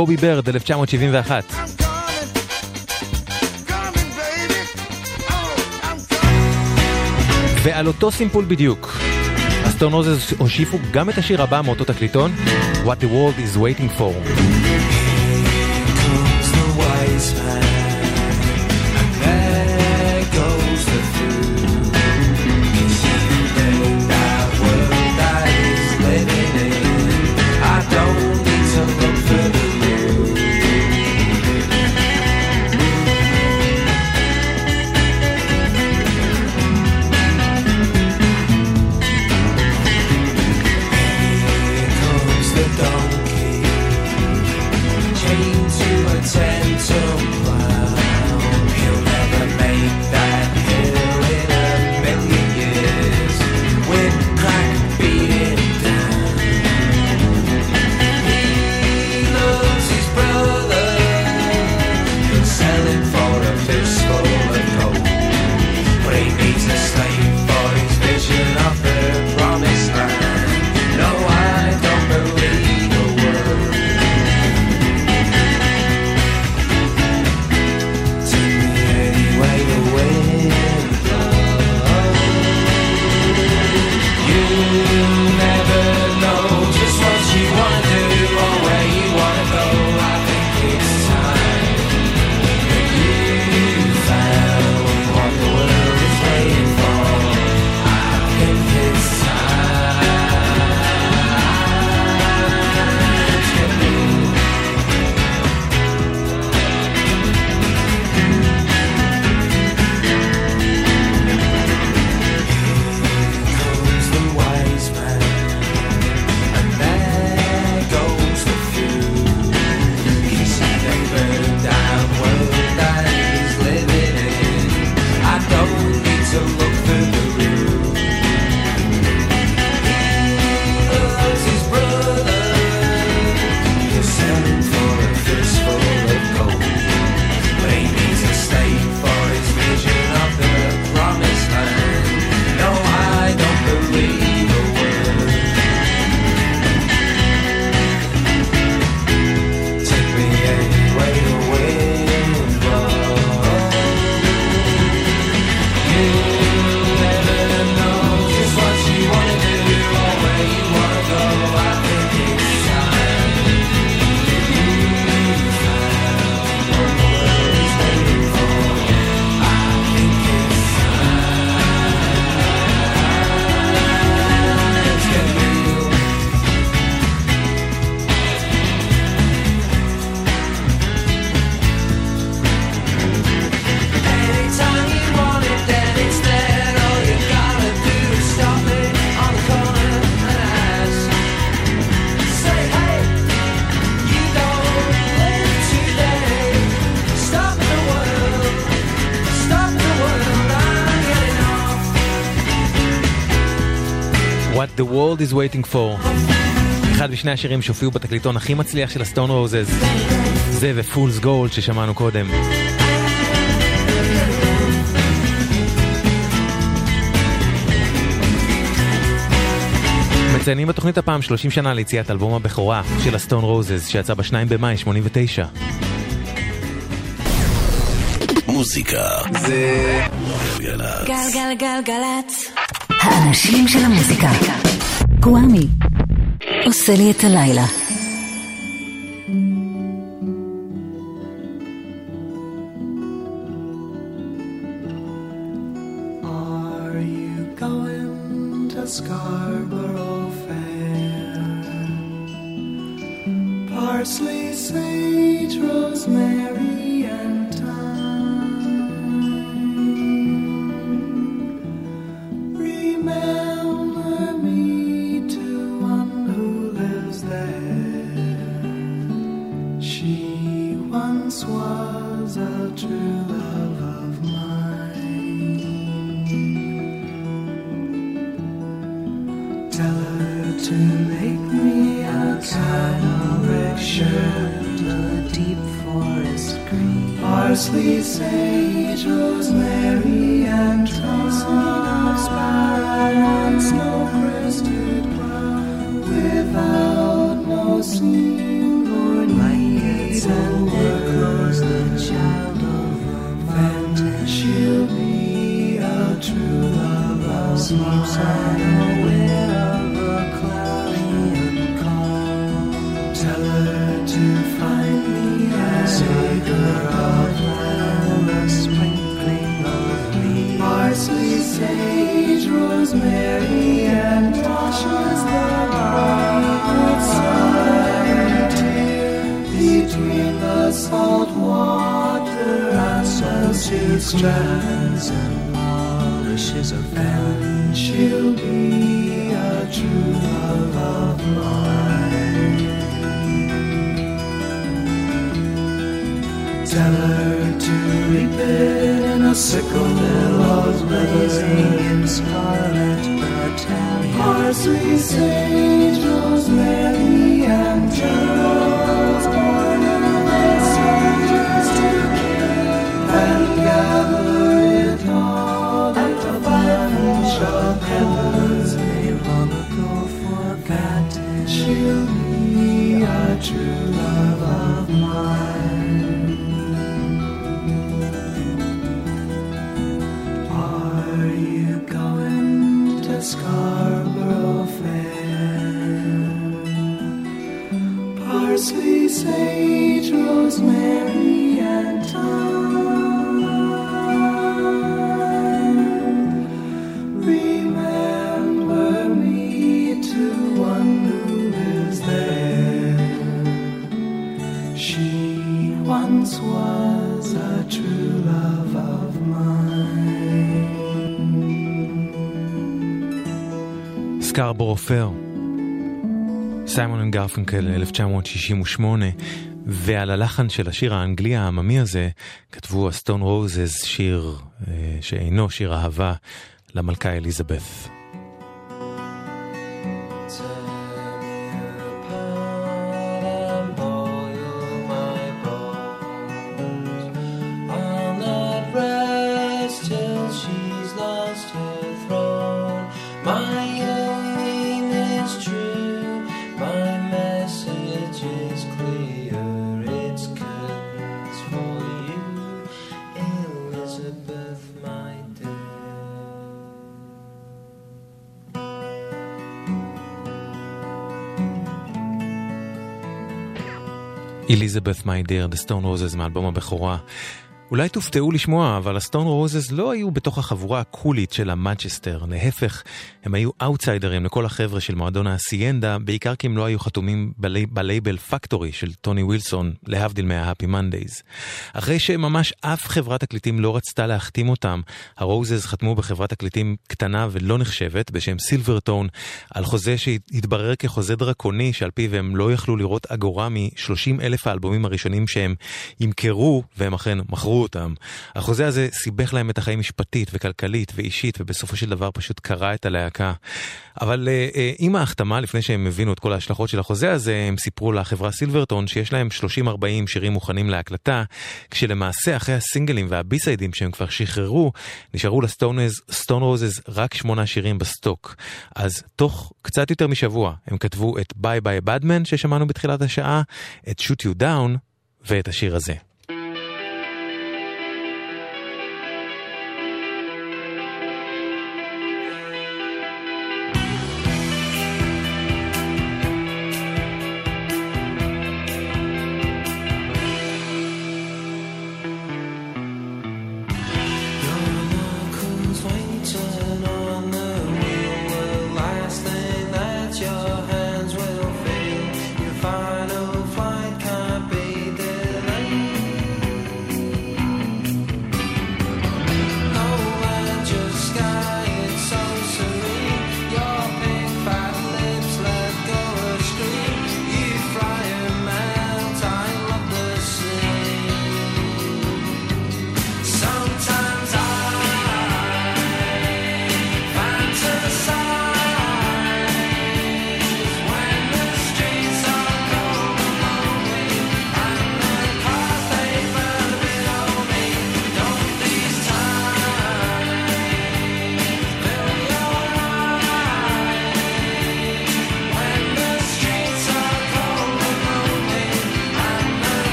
D: בובי ברד, 1971.
H: I'm coming. Coming, baby. Oh, I'm coming.
D: ועל אותו סימפול בדיוק. הסטון רוזס הושיפו גם את השיר הבא מאותו תקליטון, What the World is Waiting For.
I: Is
D: Waiting For. אחד משני השירים שהופיעו בתקליטון הכי מצליח של הסטון רוזס. זה ו-Fool's Gold ששמענו קודם. מציינים בתוכנית הפעם 30 שנה ליציאת אלבום הבכורה של הסטון רוזס שיצא ב-2 במאי 89.
A: מוזיקה זה גלגלצ.
G: גלגלגלגלצ. האנשים של המוזיקה. גוואמי. עושה לי את הלילה.
I: Scarborough Fair.
D: סיימון אנד גרפנקל 1968 ועל הלחן של השיר האנגלי העממי הזה כתבו הסטון רוזס שיר אה, שאינו שיר אהבה למלכה אליזבת.
I: Elizabeth My Dear,
D: The Stone Roses מאלבום הבכורה. אולי תופתעו לשמוע, אבל הסטון רוזס לא היו בתוך החבורה הקולית של ה Madchester. להפך, הם היו אאוטסיידרים לכל החבר'ה של מועדון האסיינדה, בעיקר כי הם לא היו חתומים בלי, בלייבל פקטורי של טוני ווילסון, להבדיל מה-Happy Mondays. אחרי שממש אף חברת תקליטים לא רצתה להחתים אותם, הרוזס חתמו בחברת תקליטים קטנה ולא נחשבת, בשם סילברטון, על חוזה שהתברר כחוזה דרקוני, שעל פיו הם לא יכלו לראות אגורה מ-30 אלף האלבומים הראשונים שהם ימכרו, והם אכן מכרו
C: אותם. החוזה הזה סיבך להם את החיים משפטית וכלכלית ואישית, ובסופו של דבר פשוט קרע את הלהקה. אבל אה, אה, עם ההחתמה, לפני שהם הבינו את כל ההשלכות של החוזה הזה, הם סיפרו לחברה סילברטון שיש להם 30-40 שירים מוכנים להקלטה, כשלמעשה אחרי הסינגלים וה B-sideים שהם כבר שחררו, נשארו לסטון רוזס רק שמונה שירים בסטוק. אז תוך קצת יותר משבוע הם כתבו את Bye Bye Badman ששמענו בתחילת השעה, את Shoot You Down ואת השיר הזה.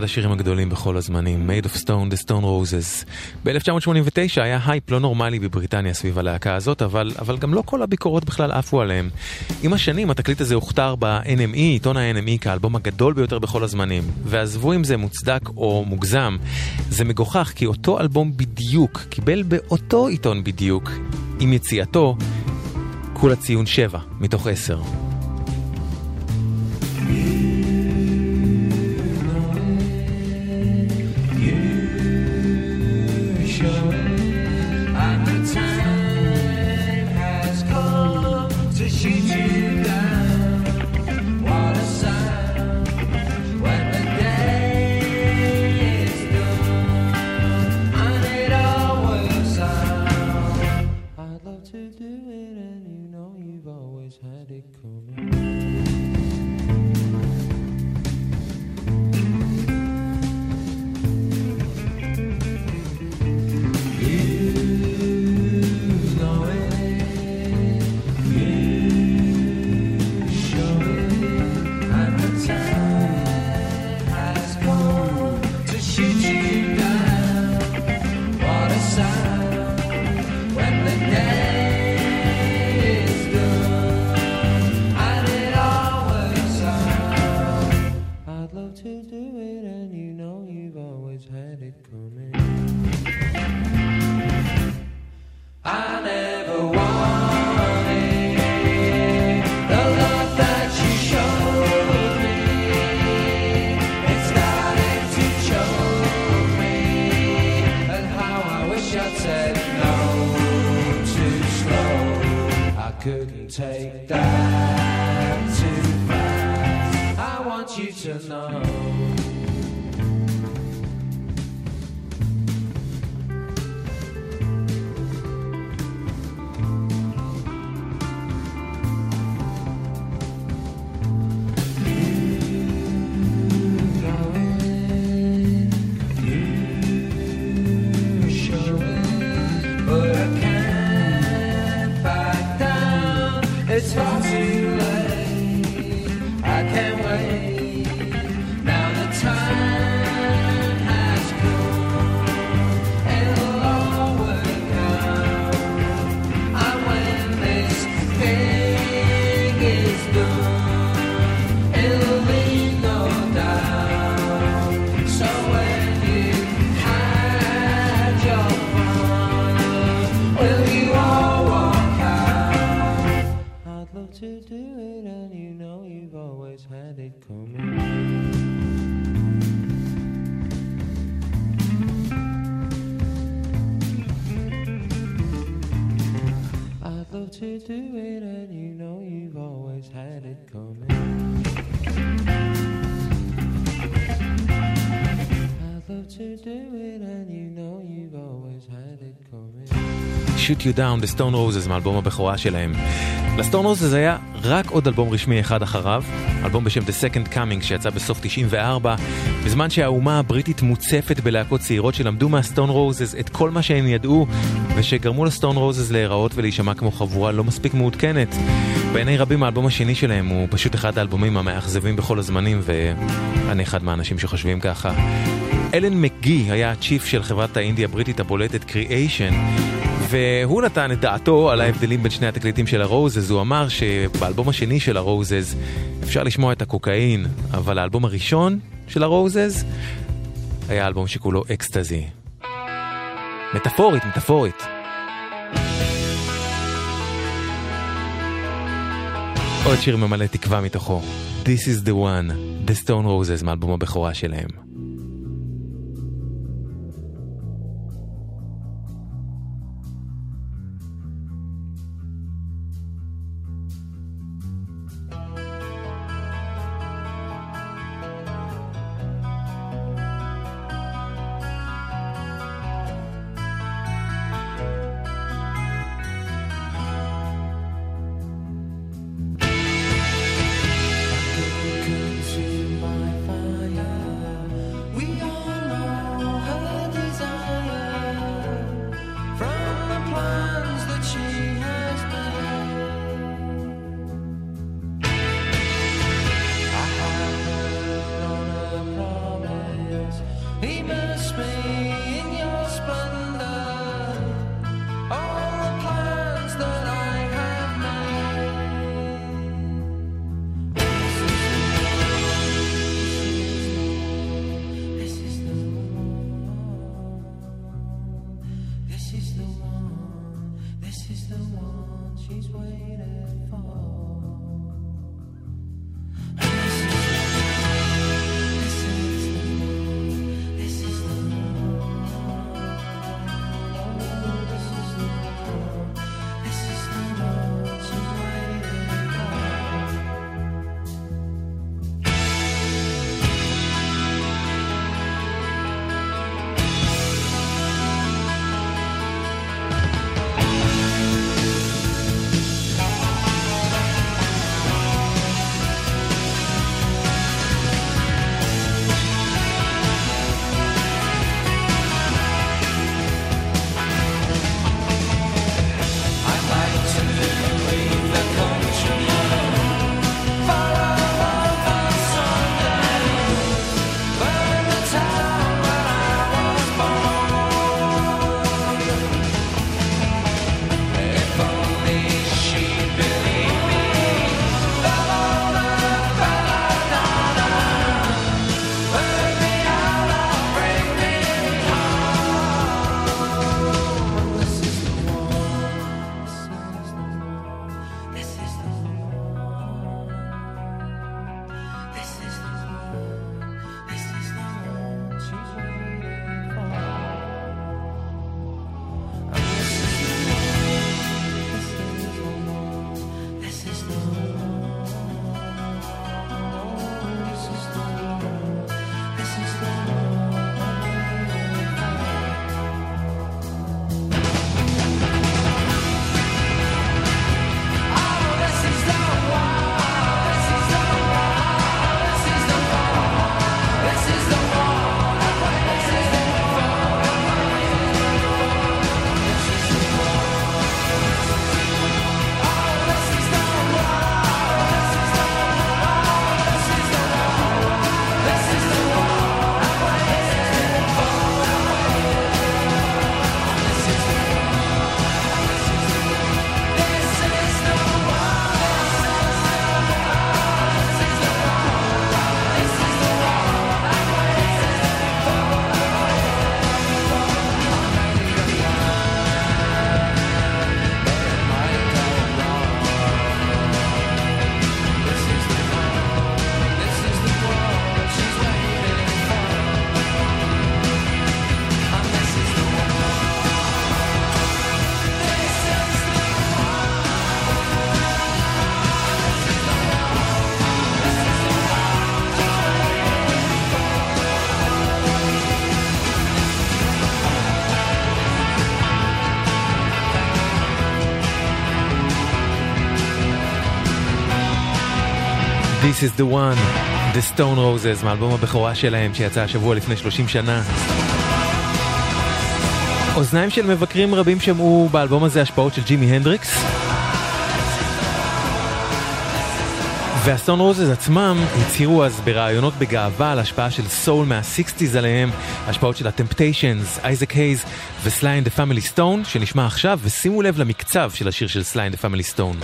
C: אחד השירים הגדולים בכל הזמנים, Made of Stone, The Stone Roses. ב-1989 היה הייפ לא נורמלי בבריטניה סביב הלהקה הזאת, אבל, אבל גם לא כל הביקורות בכלל עפו עליהם. עם השנים התקליט הזה הוכתר ב-NME, עיתון ה-NME כאלבום הגדול ביותר בכל הזמנים. ועזבו אם זה מוצדק או מוגזם, זה מגוחך כי אותו אלבום בדיוק קיבל באותו עיתון בדיוק, עם יציאתו, כולה ציון 7 מתוך 10.
D: Shoot You Down, The
C: Stone Roses, מאלבום הבכורה שלהם. לסטון רוזס היה רק עוד אלבום רשמי אחד אחריו, אלבום בשם The Second Coming שיצא בסוף 94, בזמן שהאומה הבריטית מוצפת בלהקות צעירות שלמדו מהסטון רוזס את כל מה שהן ידעו, ושגרמו לסטון רוזס להיראות ולהישמע כמו חבורה לא מספיק מעודכנת. בעיני רבים האלבום השני שלהם הוא פשוט אחד האלבומים המאכזבים בכל הזמנים, ואני אחד מהאנשים שחושבים ככה. אלן מקגי היה הצ'יף של חברת האינדי הבריטית הבולטת קריאיישן, והוא נתן את דעתו על ההבדלים בין שני התקליטים של הרוזז. הוא אמר שבאלבום השני של הרוזז אפשר לשמוע את הקוקאין, אבל האלבום הראשון של הרוזז היה אלבום שכולו אקסטזי. מטאפורית, מטאפורית. עוד שיר ממלא תקווה מתוכו. This is the one, The Stone Roses מאלבום הבכורה שלהם.
D: This is the one, The Stone Roses, מאלבום הבכורה שלהם שיצא השבוע לפני 30 שנה. אוזניים של מבקרים רבים שמעו באלבום הזה השפעות של ג'ימי הנדריקס. והסטון רוזס עצמם הצהירו אז בראיונות בגאווה על השפעה של סול מה-60's עליהם, השפעות של הטמפטיישנס, אייזק הייז וסליי אנד פמילי סטון, שנשמע עכשיו, ושימו לב למקצב של השיר של סליי אנד פמילי סטון.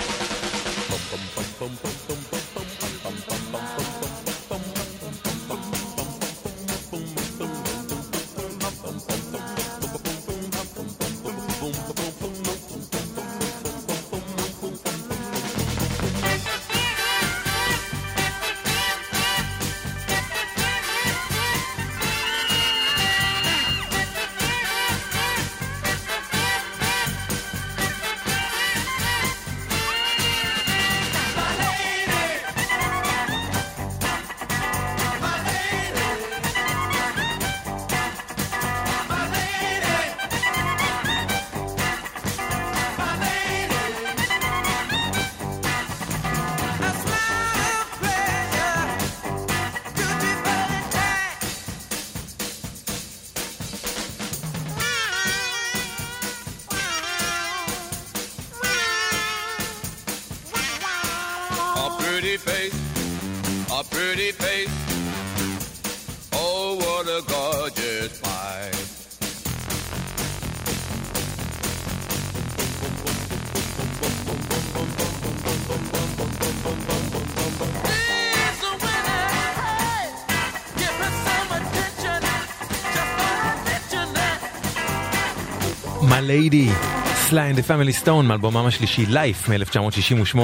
D: Lady,
F: Sly and the Family Stone מאלבומם השלישי Life מ-1968.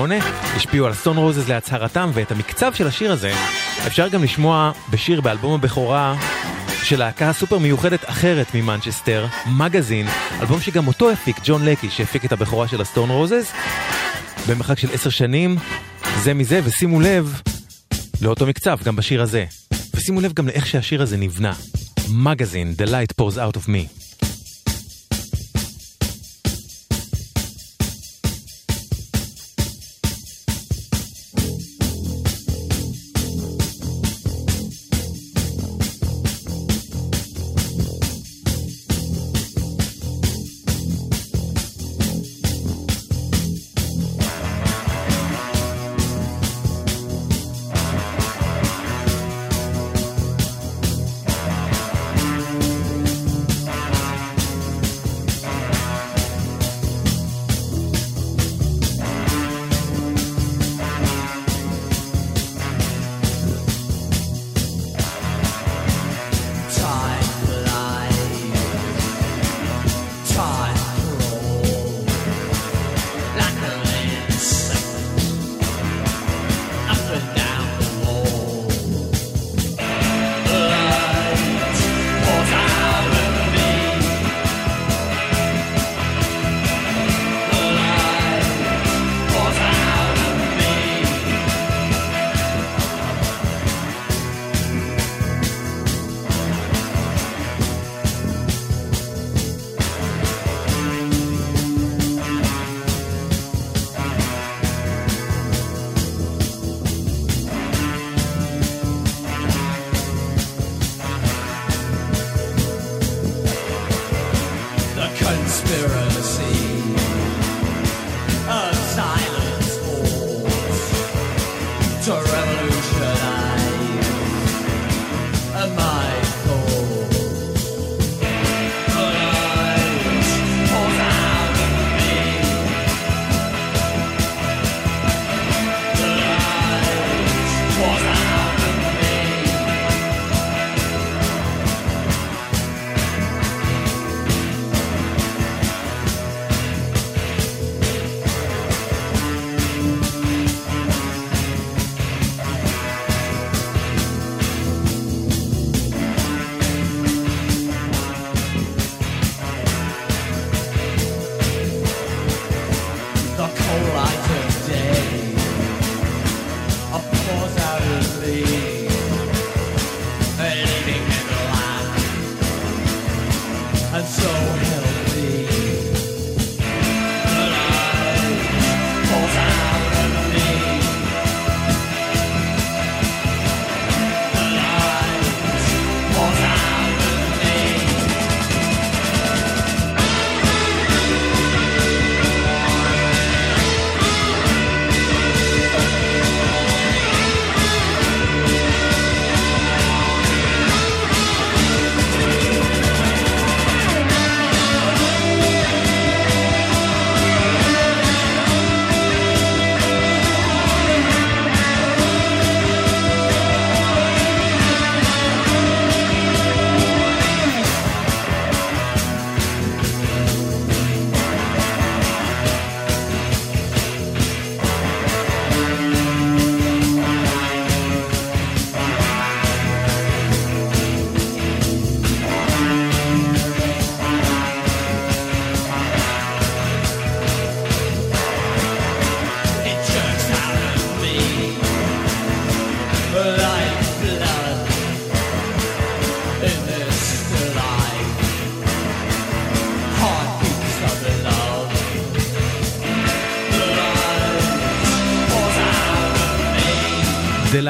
F: השפיעו על סטון רוזס להצהרתם ואת המקצב של השיר הזה אפשר גם לשמוע בשיר באלבום הבכורה של להקה סופר מיוחדת אחרת ממנצ'סטר, מגזין, אלבום שגם אותו הפיק ג'ון לקי שהפיק את הבכורה של הסטון רוזס במרחק של עשר שנים. זה מזה ושימו לב לאותו מקצב גם בשיר הזה. ושימו לב גם לאיך שהשיר הזה נבנה. מגזין, The Light Pours Out of Me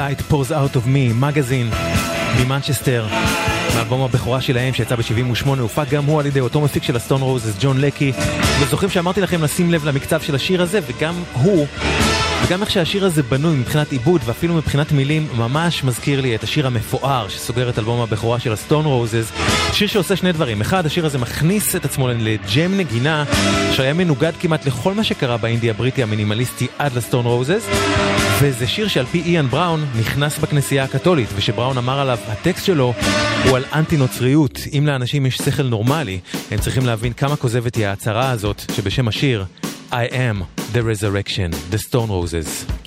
D: Light Pours Out of Me,
F: מגזין ממנצ'סטר. מאלבום הבכורה שלהם שיצא ב-78 הופק גם הוא על ידי אותו מפיק של הסטון רוזס, ג'ון לקי. וזוכרים שאמרתי לכם לשים לב למקצב של השיר הזה, וגם הוא
D: וגם איך שהשיר הזה בנוי מבחינת עיבוד ואפילו מבחינת מילים, ממש מזכיר לי את השיר המפואר שסוגר את אלבום הבכורה של הסטון רוזז. שיר שעושה שני דברים. אחד, השיר הזה מכניס את עצמו לג'ם נגינה שהיה מנוגד כמעט לכל מה שקרה באינדי הבריטי המינימליסטי עד לסטון רוזז. וזה שיר שעל פי איאן בראון נכנס בכנסייה הקתולית, ושבראון אמר עליו, הטקסט שלו הוא על אנטי נוצריות. אם לאנשים יש שכל נורמלי, הם צריכים להבין כמה כוזבת היא ההצהרה הזאת, שבשם השיר, I am the resurrection, the stone roses.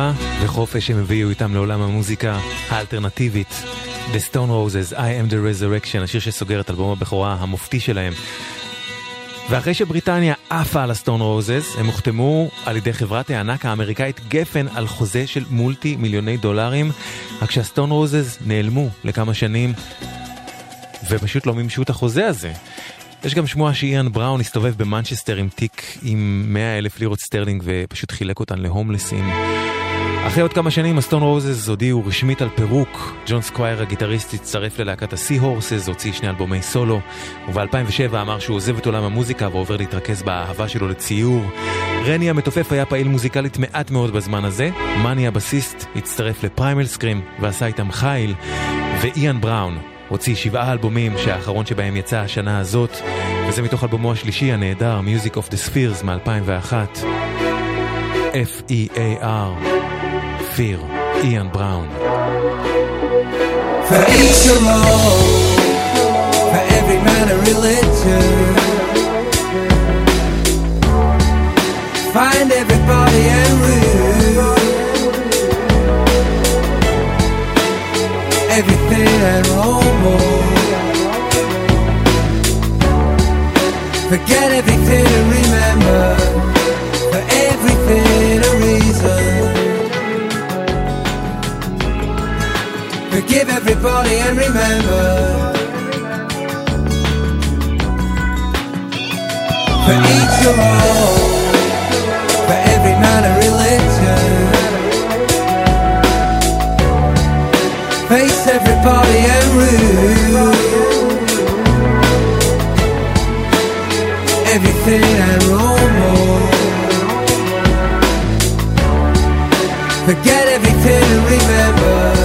D: תקווה וחופש שהם הביאו איתם לעולם המוזיקה האלטרנטיבית. The Stone Roses, I am the Resurrection, השיר שסוגר את אלבום הבכורה המופתי שלהם. ואחרי שבריטניה עפה על הסטון רוזס, הם הוחתמו על ידי חברת הענק האמריקאית גפן על חוזה של מולטי מיליוני דולרים, רק שהסטון רוזס נעלמו לכמה שנים ופשוט לא מימשו את החוזה הזה. יש גם שמועה שאיאן בראון הסתובב במנצ'סטר עם תיק עם 100 אלף לירות סטרלינג ופשוט חילק אותן להומלסים. אחרי עוד כמה שנים הסטון רוזס הודיעו רשמית על פירוק. ג'ון סקווייר הגיטריסט הצטרף ללהקת הסי הורסס, הוציא שני אלבומי סולו, וב-2007 אמר שהוא עוזב את עולם המוזיקה ועובר להתרכז באהבה שלו לציור. רני המתופף היה פעיל מוזיקלית מעט מאוד בזמן הזה, מאני הבסיסט הצטרף לפריימל סקרים ועשה איתם חיל, ואיאן בראון הוציא שבעה אלבומים שהאחרון שבהם יצא השנה הזאת, וזה מתוך אלבומו השלישי הנהדר, Music of the Spheres מ-2001. F-E-A-R, Fear, איאן בראון.
C: For each a role, for every man a religion. Find everybody and root. Everything and more. Forget everything and remember. Forgive everybody and remember. For each your own, for every man a religion. Face everybody and rule. Everything and more. Forget everything and remember.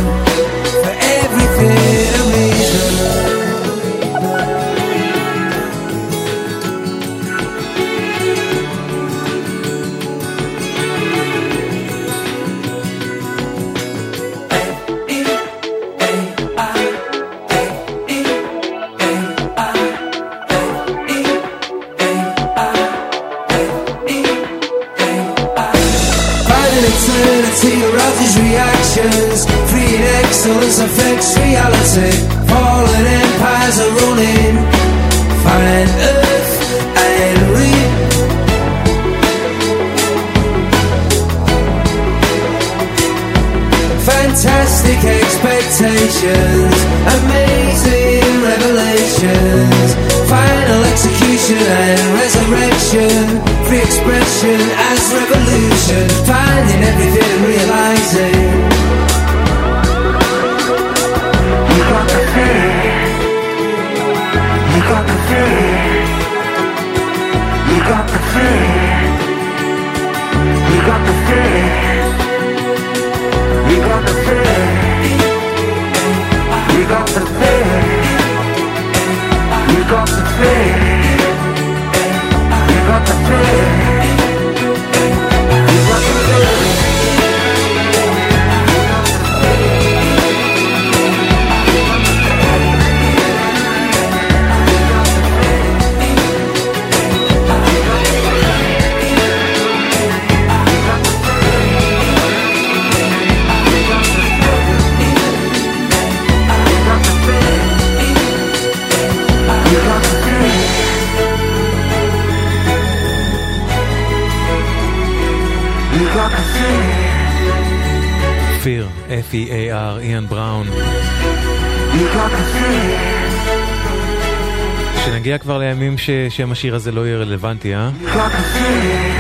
D: ששם השיר הזה לא יהיה רלוונטי, אה?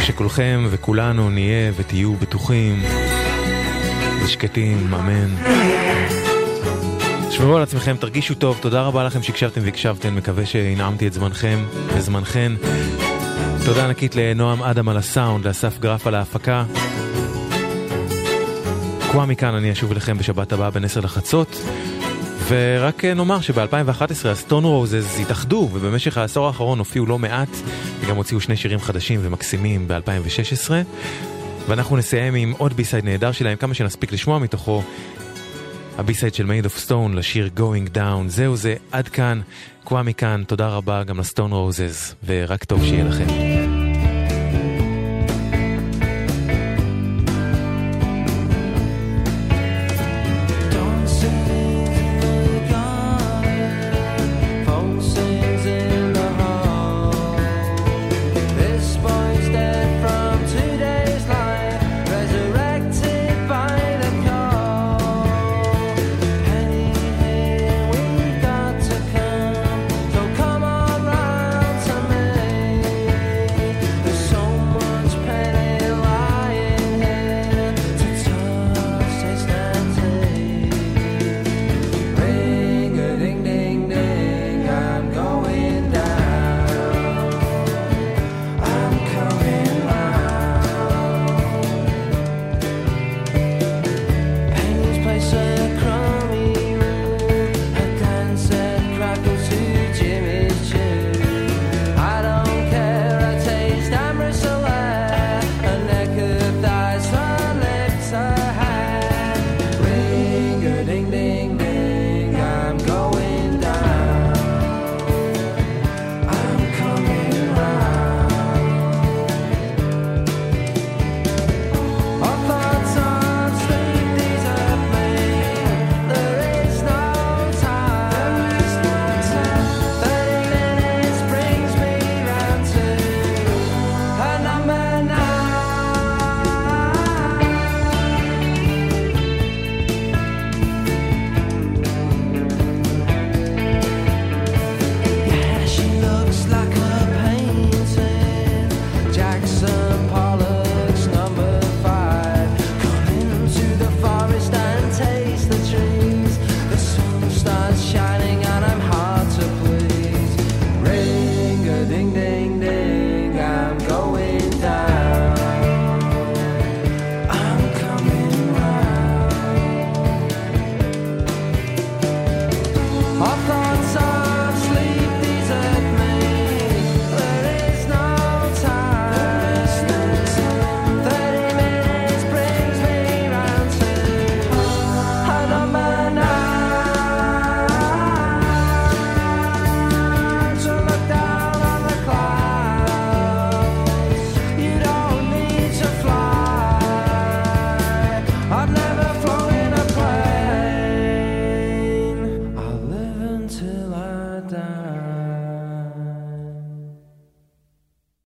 D: שכולכם וכולנו נהיה ותהיו בטוחים ושקטים, אמן. שמרו על עצמכם, תרגישו טוב, תודה רבה לכם שהקשבתם והקשבתם, מקווה שהנעמתי את זמנכם וזמנכן. תודה ענקית לנועם אדם על הסאונד, לאסף גרף על ההפקה. קווה מכאן, אני אשוב אליכם בשבת הבאה בין 10 לחצות. ורק נאמר שב-2011 הסטון רוזז התאחדו, ובמשך העשור האחרון הופיעו לא מעט, וגם הוציאו שני שירים חדשים ומקסימים ב-2016. ואנחנו נסיים עם עוד B-side נהדר שלהם, כמה שנספיק לשמוע מתוכו. ה B-side של Made of Stone לשיר Going Down. זהו זה, עד כאן, קוואמי כאן, תודה רבה גם לסטון רוזז, ורק טוב שיהיה לכם.